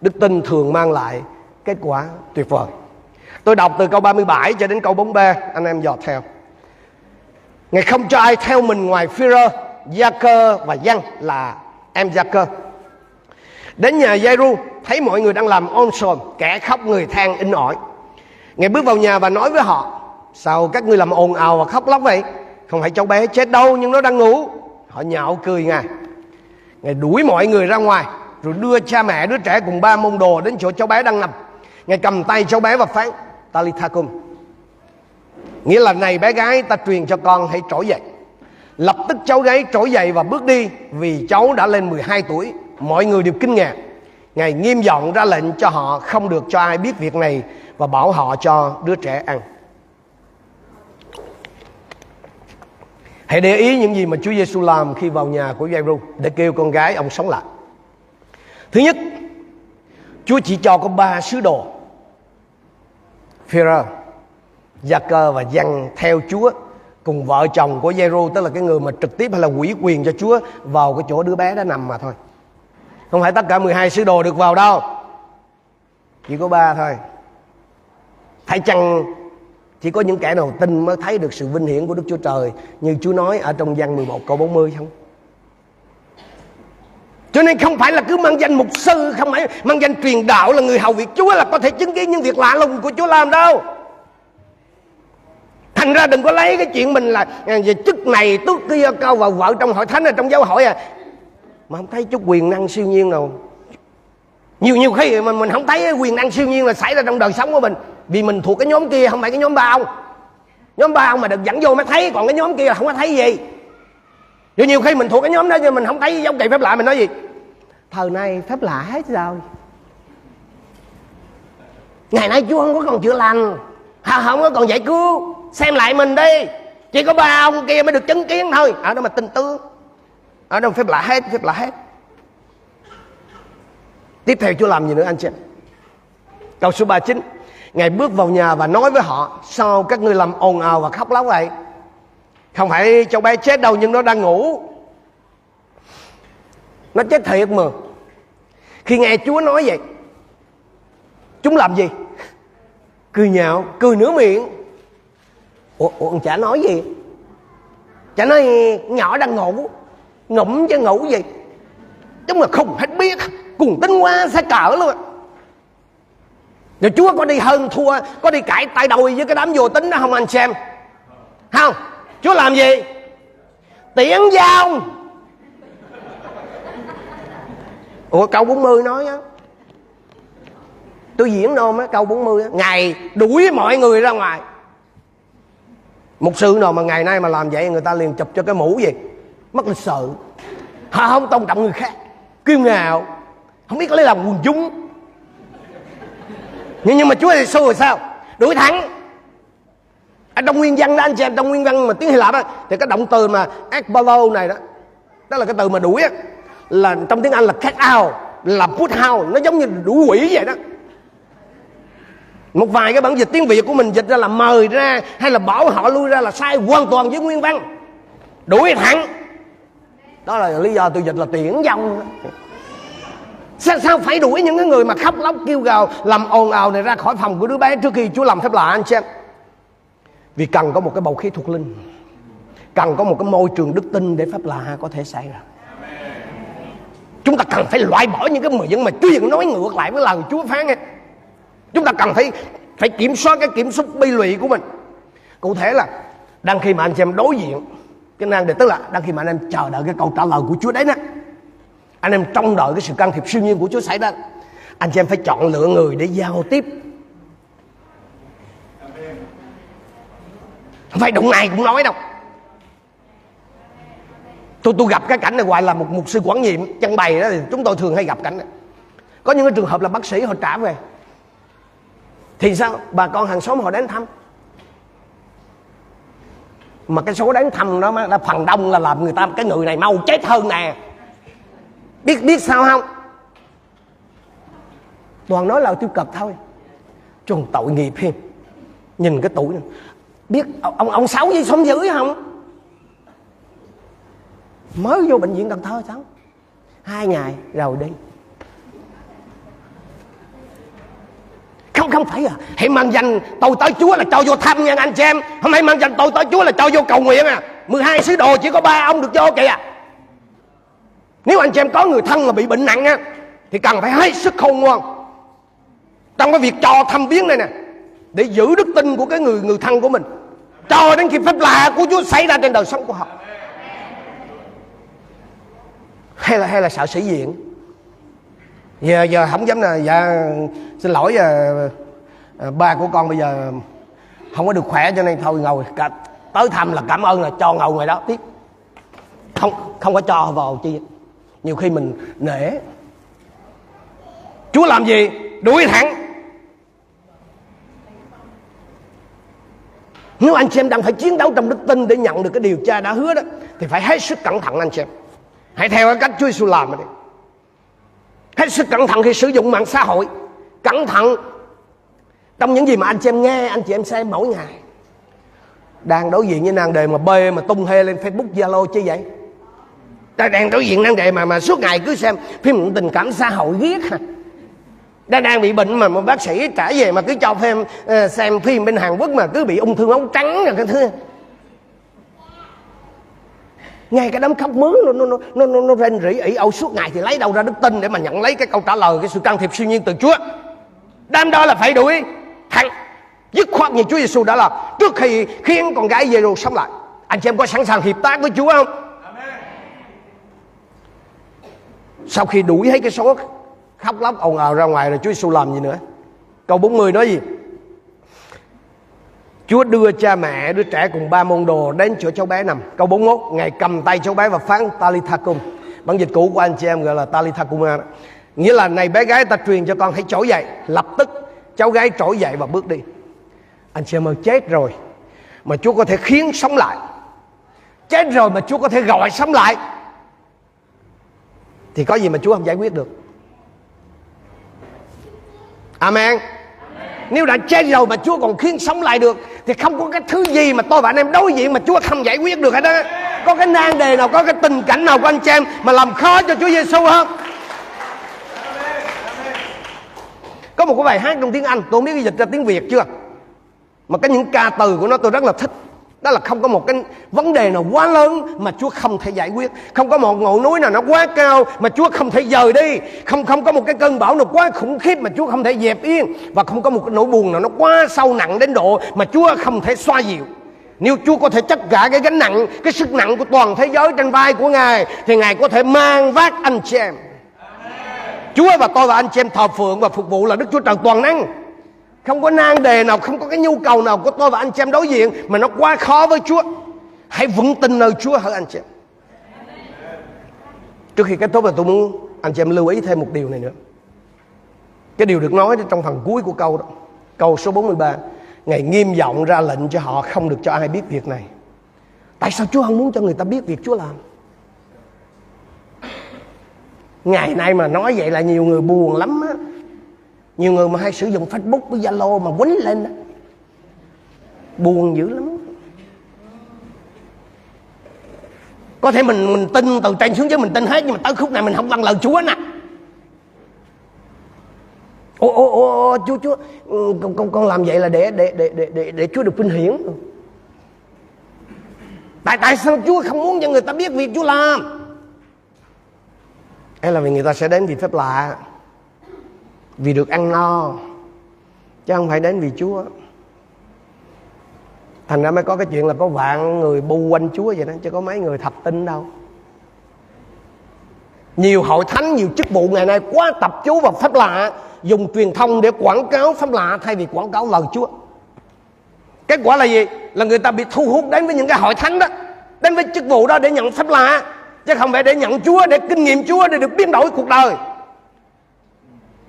Đức tin thường mang lại kết quả tuyệt vời. Tôi đọc từ câu 37 cho đến câu 4b Anh em dò theo. Ngài không cho ai theo mình ngoài Führer, Gia Cơ và Giăng là em Gia Cơ. Đến nhà Giai-ru thấy mọi người đang làm ôm sồn, kẻ khóc người than in ỏi. Ngài bước vào nhà và nói với họ, sao các ngươi làm ồn ào và khóc lóc vậy? Không phải cháu bé chết đâu nhưng nó đang ngủ. Họ nhạo cười Ngài. Ngài đuổi mọi người ra ngoài rồi đưa cha mẹ đứa trẻ cùng ba môn đồ đến chỗ cháu bé đang nằm. Ngài cầm tay cháu bé và phán Talitha cum Nghĩa là này bé gái ta truyền cho con hãy trỗi dậy Lập tức cháu gái trỗi dậy và bước đi Vì cháu đã lên 12 tuổi Mọi người đều kinh ngạc Ngài nghiêm giọng ra lệnh cho họ không được cho ai biết việc này và bảo họ cho đứa trẻ ăn. Hãy để ý những gì mà Chúa Giêsu làm khi vào nhà của Giai-ru để kêu con gái ông sống lại. Thứ nhất, Chúa chỉ cho có ba sứ đồ. Phêrô, Gia Cơ và dân theo Chúa, cùng vợ chồng của Giê-ru tức là cái người mà trực tiếp hay là quỷ quyền cho Chúa, vào cái chỗ đứa bé đó nằm mà thôi. Không phải tất cả 12 sứ đồ được vào đâu. Chỉ có ba thôi. Phải chăng chỉ có những kẻ nào tin mới thấy được sự vinh hiển của Đức Chúa Trời, như Chúa nói ở trong văn 11 câu 40 không? Cho nên không phải là cứ mang danh mục sư, Không phải mang danh truyền đạo là người hầu việc Chúa Là có thể chứng kiến những việc lạ lùng của Chúa làm đâu Thành ra đừng có lấy cái chuyện mình là à, về chức này tước kia à, cao vào vợ trong hội thánh ở trong giáo hội à. Mà không thấy chút quyền năng siêu nhiên nào. Nhiều nhiều khi mình, mình không thấy quyền năng siêu nhiên là xảy ra trong đời sống của mình. Vì mình thuộc cái nhóm kia không phải cái nhóm ba ông. Nhóm ba ông mà được dẫn vô mới thấy Còn cái nhóm kia là không có thấy gì. Rồi nhiều khi mình thuộc cái nhóm đó nhưng mình không thấy giống kỳ phép lạ mình nói gì. Thời nay phép lạ hết rồi. Ngày nay Chúa không có còn chữa lành. Không có còn giải cứu. Xem lại mình đi. Chỉ có ba ông kia mới được chứng kiến thôi. Ở đó mà tin tướng. Ở đó phép lạ hết, Phép lạ hết. Tiếp theo Chúa làm gì nữa anh chị? Câu số 39 Ngài bước vào nhà và nói với họ, Sao các ngươi làm ồn ào và khóc lóc vậy? Không phải cháu bé chết đâu, nhưng nó đang ngủ. Nó chết thiệt mà. Khi nghe chúa nói vậy, chúng làm gì? Cười nhạo cười nửa miệng. Ủa, ủa chả nói gì? Chả nói nhỏ đang ngủ ngủm chứ ngủ gì? Chúng là không hết biết cùng tính qua sẽ cỡ luôn. Rồi Chúa có đi hơn thua Có đi cãi tay đôi với cái đám vô tính đó không anh xem? Không. Chúa làm gì? Tiễn giao Ủa câu 40 nói á. Tôi diễn nôm á câu 40 á Ngày đuổi mọi người ra ngoài. Một sư nào mà ngày nay mà làm vậy Người ta liền chụp cho cái mũ gì? Mất lịch sự. Họ không tôn trọng người khác. Kiêu ngạo. Không biết lấy lòng quần chúng. Nhưng, nhưng mà Chúa Giêsu rồi sao? Đuổi thẳng. Ở trong nguyên văn đó anh chị em trong nguyên văn mà tiếng hy lạp á thì cái động từ mà ekbalo này đó đó là cái từ mà đuổi á là trong tiếng anh là cat out là put out. Nó giống như đuổi quỷ vậy đó một vài cái bản dịch tiếng việt của mình dịch ra là mời ra hay là bảo họ lui ra là sai hoàn toàn với nguyên văn. Đuổi thẳng. Đó là lý do tôi dịch là tiễn dông sao, sao phải đuổi những cái người mà khóc lóc kêu gào làm ồn ào này ra khỏi phòng của đứa bé trước khi chúa làm phép lạ anh xem vì cần có một cái bầu khí thuộc linh. Cần có một cái môi trường đức tin để phép lạ có thể xảy ra. Chúng ta cần phải loại bỏ những cái người dân mà truyền nói ngược lại với lời Chúa phán ấy chúng ta cần phải phải kiểm soát cái kiểm soát bi lụy của mình. Cụ thể là đang khi mà anh chị em đối diện cái năng đề tức là, đang khi mà anh em chờ đợi cái câu trả lời của Chúa đấy nè anh em trông đợi cái sự can thiệp siêu nhiên của Chúa xảy ra. Anh chị em phải chọn lựa người để giao tiếp. Không phải đụng này cũng nói đâu. Tôi tôi gặp cái cảnh này hoài là một mục sư quản nhiệm, chân bày đó thì chúng tôi thường hay gặp cảnh này. Có những cái trường hợp là bác sĩ họ trả về thì sao? Bà con hàng xóm họ đến thăm. Mà cái số đến thăm đó là phần đông là làm người ta, cái người này mau chết hơn nè. Biết biết sao không? Toàn nói là tiêu cực thôi. Trùng tội nghiệp thêm nhìn cái tuổi này. Biết ông ông sáu với sống dữ không? Mới vô bệnh viện cần thơ sao hai ngày rồi đi. Không phải à. Hãy mang danh tôi tới chúa là cho vô thăm nha anh chị em. Hôm nay mang danh tôi tới chúa là cho vô cầu nguyện à. 12 sứ đồ chỉ có ba ông được vô kìa. Nếu anh chị em có người thân mà bị bệnh nặng á thì cần phải hết sức khôn ngoan. Trong cái việc cho thăm viếng này nè để giữ đức tin của cái người người thân của mình. Cho đến khi phép lạ của Chúa xảy ra trên đời sống của họ. Hay là hay là sợ sĩ diện? Giờ giờ không dám là dạ xin lỗi à, Ờ, ba của con bây giờ không có được khỏe cho nên thôi ngồi cả, tới thăm là cảm ơn là cho ngồi ngoài đó tiếp không không có cho vào chi nhiều khi mình nể Chúa làm gì? Đuổi thẳng. Nếu anh xem đang phải chiến đấu trong đức tin để nhận được cái điều cha đã hứa đó thì phải hết sức cẩn thận anh xem. Hãy theo cái cách Chúa Giêsu làm đi. Hết sức cẩn thận khi sử dụng mạng xã hội. Cẩn thận trong những gì mà anh chị em nghe, anh chị em xem mỗi ngày. Đang đối diện với nàng đề mà bê mà tung hê lên Facebook Zalo chứ vậy? ta đang đối diện nàng đề mà mà suốt ngày cứ xem phim tình cảm xã hội ghét hả đang đang bị bệnh mà một bác sĩ trả về mà cứ cho phim ờ, xem phim bên Hàn Quốc mà cứ bị ung thư ống trắng rồi cái thứ ngay cái đám khóc mướn nó nó nó nó, nó rên rỉ ỉ âu suốt ngày thì lấy đâu ra đức tin để mà nhận lấy cái câu trả lời cái sự can thiệp siêu nhiên từ Chúa đám đó là phải đuổi thằng dứt khoát như Chúa Giêsu đã là trước khi khiến con gái rồi sống lại anh chị em có sẵn sàng hiệp tác với Chúa không? Sau khi đuổi hết cái số khóc lóc ồn ào ra ngoài rồi Chúa Giêsu làm gì nữa? Câu 40 nói gì? Chúa đưa cha mẹ đứa trẻ cùng ba môn đồ đến chỗ cháu bé nằm. Câu 41 ngài cầm tay cháu bé và phán Talithakum. Bản dịch cũ của anh chị em gọi là Talithakum nghĩa là này bé gái ta truyền cho con hãy trỗi dậy lập tức cháu gái trỗi dậy và bước đi. Anh chị em ơi chết rồi mà Chúa có thể khiến sống lại. Chết rồi mà Chúa có thể gọi sống lại. Thì có gì mà Chúa không giải quyết được? Amen. Nếu đã chết rồi mà Chúa còn khiến sống lại được Thì không có cái thứ gì mà tôi và anh em đối diện Mà Chúa không giải quyết được hết đó Có cái nan đề nào, có cái tình cảnh nào của anh chị em Mà làm khó cho Chúa Giêsu không Có một cái bài hát trong tiếng Anh, Tôi không biết dịch ra tiếng Việt chưa? Mà cái những ca từ của nó tôi rất là thích. Đó là không có một cái vấn đề nào quá lớn mà Chúa không thể giải quyết. Không có một ngọn núi nào nó quá cao mà Chúa không thể dời đi. Không không có một cái cơn bão nào quá khủng khiếp mà Chúa không thể dẹp yên. Và không có một cái nỗi buồn nào nó quá sâu nặng đến độ mà Chúa không thể xoa dịu. Nếu Chúa có thể chấp cả cái gánh nặng, cái sức nặng của toàn thế giới trên vai của Ngài, thì Ngài có thể mang vác anh chị em. Chúa và tôi và anh chị em thờ phượng và phục vụ là Đức Chúa Trời toàn năng. Không có nan đề nào, Không có cái nhu cầu nào của tôi và anh chị em đối diện Mà nó quá khó với Chúa. Hãy vững tin nơi Chúa hỡi anh chị em. Trước khi kết thúc là tôi muốn anh chị em lưu ý thêm một điều này nữa. Cái điều được nói trong phần cuối của câu đó, Câu số 43 Ngài nghiêm giọng ra lệnh cho họ không được cho ai biết việc này. Tại sao Chúa không muốn cho người ta biết việc Chúa làm? Ngày nay mà nói vậy là nhiều người buồn lắm á. Nhiều người mà hay sử dụng facebook với zalo mà quýnh lên á, buồn dữ lắm. Có thể mình mình tin từ trên xuống dưới mình tin hết nhưng mà tới khúc này mình không vâng lời chúa nè. Ô ô ô, ô chúa chúa ừ, con, con con làm vậy là để để để để để, để chúa được vinh hiển. Tại tại sao chúa không muốn cho người ta biết việc chúa làm? Hay là vì người ta sẽ đến vì phép lạ, vì được ăn no, chứ không phải đến vì Chúa. Thành ra mới có cái chuyện là có vạn người bu quanh Chúa vậy đó, chứ có mấy người thật tin đâu. Nhiều hội thánh, nhiều chức vụ ngày nay quá tập chú vào pháp lạ, dùng truyền thông để quảng cáo pháp lạ thay vì quảng cáo lời Chúa. Kết quả là gì? Là người ta bị thu hút đến với những cái hội thánh đó, đến với chức vụ đó để nhận pháp lạ chứ không phải để nhận Chúa, để kinh nghiệm Chúa, để được biến đổi cuộc đời.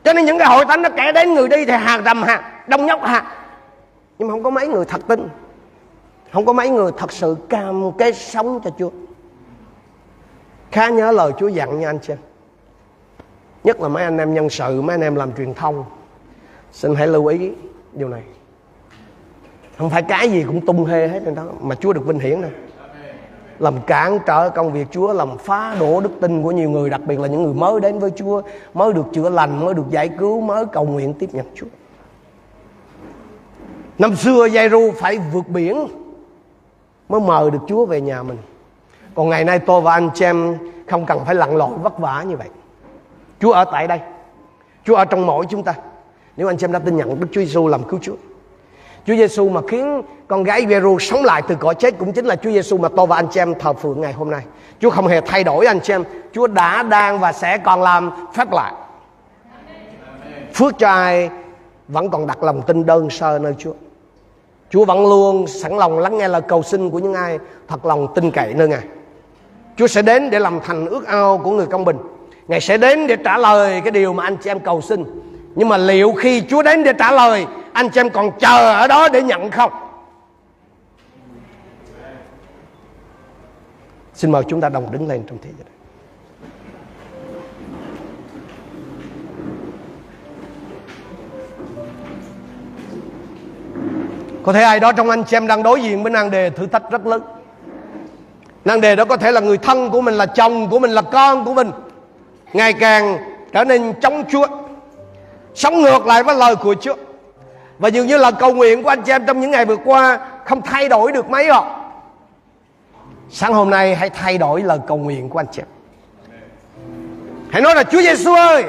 Cho nên những cái hội thánh nó kể đến người đi thì hàng rầm hàng đông nhóc hàng nhưng mà không có mấy người thật tin. Không có mấy người thật sự cam kết sống cho Chúa. Khá nhớ lời Chúa dặn nha anh chị nhất là mấy anh em nhân sự, mấy anh em làm truyền thông. Xin hãy lưu ý điều này. Không phải cái gì cũng tung hê hết đó, mà Chúa được vinh hiển nè làm cản trở công việc Chúa, làm phá đổ đức tin của nhiều người, đặc biệt là những người mới đến với Chúa, mới được chữa lành, mới được giải cứu, mới cầu nguyện tiếp nhận Chúa. Năm xưa Giai-ru phải vượt biển mới mời được Chúa về nhà mình. Còn ngày nay tôi và anh chị em không cần phải lặn lội vất vả như vậy. Chúa ở tại đây. Chúa ở trong mỗi chúng ta. Nếu anh chị em đã tin nhận Đức Chúa Giêsu làm cứu Chúa. Chúa Giêsu mà khiến con gái Veru sống lại từ cõi chết cũng chính là Chúa Giêsu mà tôi và anh chị em thờ phượng ngày hôm nay. Chúa không hề thay đổi anh chị em. Chúa đã, đang và sẽ còn làm phép lạ. Phước cho ai vẫn còn đặt lòng tin đơn sơ nơi Chúa. Chúa vẫn luôn sẵn lòng lắng nghe lời cầu xin của những ai thật lòng tin cậy nơi Ngài. Chúa sẽ đến để làm thành ước ao của người công bình. Ngài sẽ đến để trả lời cái điều mà anh chị em cầu xin Nhưng mà liệu khi Chúa đến để trả lời, Anh chị em còn chờ ở đó để nhận không Xin mời chúng ta đồng đứng lên trong thế giới này. Có thể ai đó trong anh chị em đang đối diện với nan đề thử thách rất lớn. Nan đề đó có thể là người thân của mình Là chồng của mình, là con của mình. Ngày càng trở nên chống Chúa Sống ngược lại với lời của Chúa. Và dường như là cầu nguyện của anh chị em trong những ngày vừa qua Không thay đổi được mấy rồi Sáng hôm nay hãy thay đổi lời cầu nguyện của anh chị Hãy nói là Chúa Giêsu ơi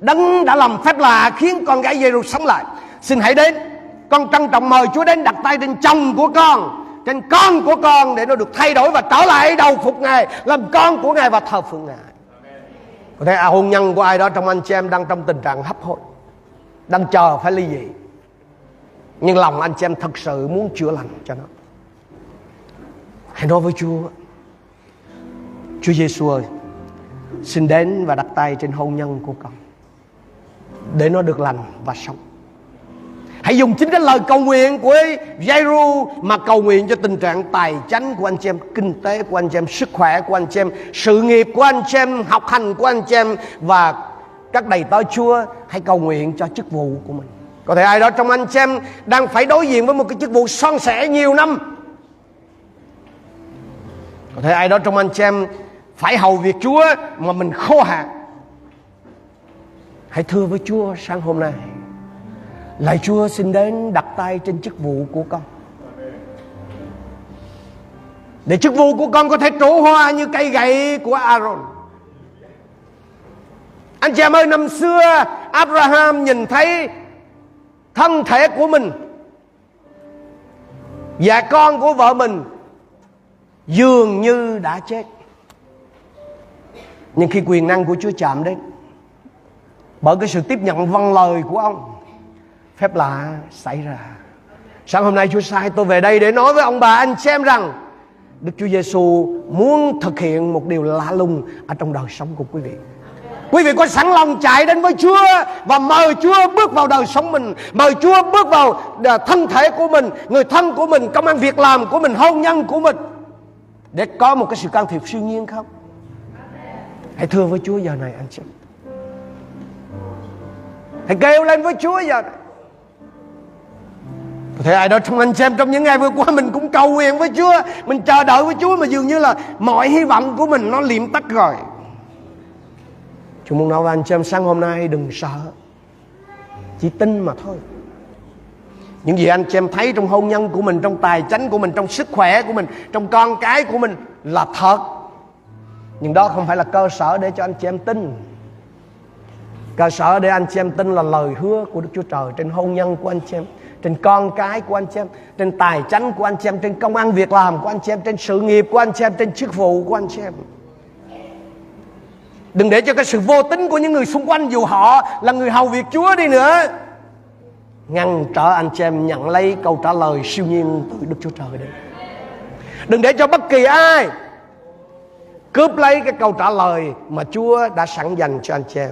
Đấng đã làm phép lạ khiến con gái giê sống lại. Xin hãy đến Con trân trọng mời Chúa đến đặt tay trên chồng của con Trên con của con Để nó được thay đổi và trở lại đầu phục Ngài Làm con của Ngài và thờ phượng Ngài. Có thể à, hôn nhân của ai đó trong anh chị em Đang trong tình trạng hấp hối Đang chờ phải ly dị. Nhưng lòng anh chị em thật sự muốn chữa lành cho nó. Hãy nói với Chúa. Chúa Giêsu ơi, Xin đến và đặt tay trên hôn nhân của con, Để nó được lành và sống. Hãy dùng chính cái lời cầu nguyện của Jairu Mà cầu nguyện cho tình trạng tài chánh của anh chị em, Kinh tế của anh chị em, Sức khỏe của anh chị em, Sự nghiệp của anh chị em, Học hành của anh chị em. Và các đầy tớ Chúa, Hãy cầu nguyện cho chức vụ của mình. Có thể ai đó trong anh chị em Đang phải đối diện với một cái chức vụ son sẻ nhiều năm có thể ai đó trong anh chị em phải hầu việc Chúa mà mình khô hạn. Hãy thưa với Chúa sáng hôm nay. Lạy Chúa xin đến đặt tay trên chức vụ của con. Để chức vụ của con có thể trổ hoa như cây gậy của Aaron. Anh chị em ơi, năm xưa Abraham nhìn thấy thân thể của mình và con của vợ mình dường như đã chết. Nhưng khi quyền năng của Chúa chạm đến bởi cái sự tiếp nhận văn lời của ông phép lạ xảy ra. Sáng hôm nay Chúa sai tôi về đây để nói với ông bà anh xem rằng Đức Chúa Giêsu muốn thực hiện một điều lạ lùng ở trong đời sống của quý vị. Quý vị có sẵn lòng chạy đến với Chúa và mời Chúa bước vào đời sống mình, mời Chúa bước vào à, thân thể của mình, người thân của mình, công an việc làm của mình, hôn nhân của mình để có một cái sự can thiệp siêu nhiên không? Hãy thưa với Chúa giờ này, anh chị. Hãy kêu lên với Chúa giờ này. Có thể ai đó trong anh xem trong những ngày vừa qua mình cũng cầu nguyện với Chúa, mình chờ đợi với Chúa mà dường như là mọi hy vọng của mình nó liệm tắt rồi. Chúng muốn nói với anh chị em, sáng hôm nay đừng sợ. Chỉ tin mà thôi những gì anh chị em thấy trong hôn nhân của mình, trong tài chánh của mình, trong sức khỏe của mình, trong con cái của mình là thật. Nhưng đó không phải là cơ sở để cho anh chị em tin. Cơ sở để anh chị em tin là lời hứa của Đức Chúa Trời trên hôn nhân của anh chị em, trên con cái của anh chị em, trên tài chánh của anh chị em, trên công ăn việc làm của anh chị em, trên sự nghiệp của anh chị em, trên chức vụ của anh chị em. Đừng để cho cái sự vô tính của những người xung quanh dù họ là người hầu việc Chúa đi nữa ngăn trở anh chị em nhận lấy câu trả lời siêu nhiên từ Đức Chúa Trời đến. Đừng để cho bất kỳ ai cướp lấy cái câu trả lời mà Chúa đã sẵn dành cho anh chị em.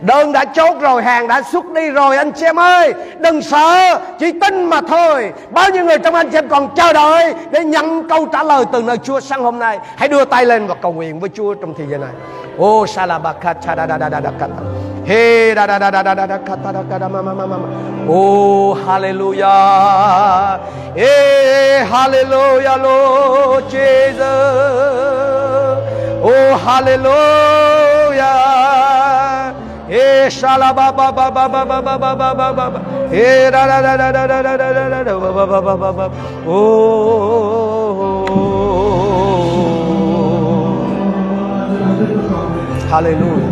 Đơn đã chốt rồi, hàng đã xuất đi rồi anh chị em ơi Đừng sợ, chỉ tin mà thôi Bao nhiêu người trong anh chị em còn chờ đợi Để nhận câu trả lời từ nơi Chúa sáng hôm nay Hãy đưa tay lên và cầu nguyện với Chúa trong thời gian này Ô salabaka chadadadadadakata He da da da da da da da kata da da da da da ma ma ma ma. Oh hallelujah. Hey hallelujah Lord Jesus. Oh hallelujah. Hey shala ba ba ba ba ba ba ba ba ba ba ba. Hey da da da da da da da da da da ba ba ba ba ba ba. Oh. Hallelujah.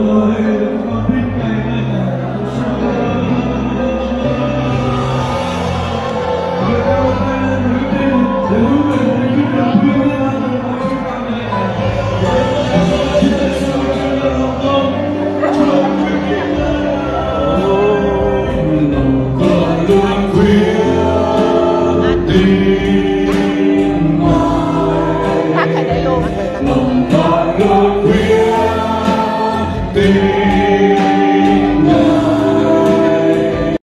Lord.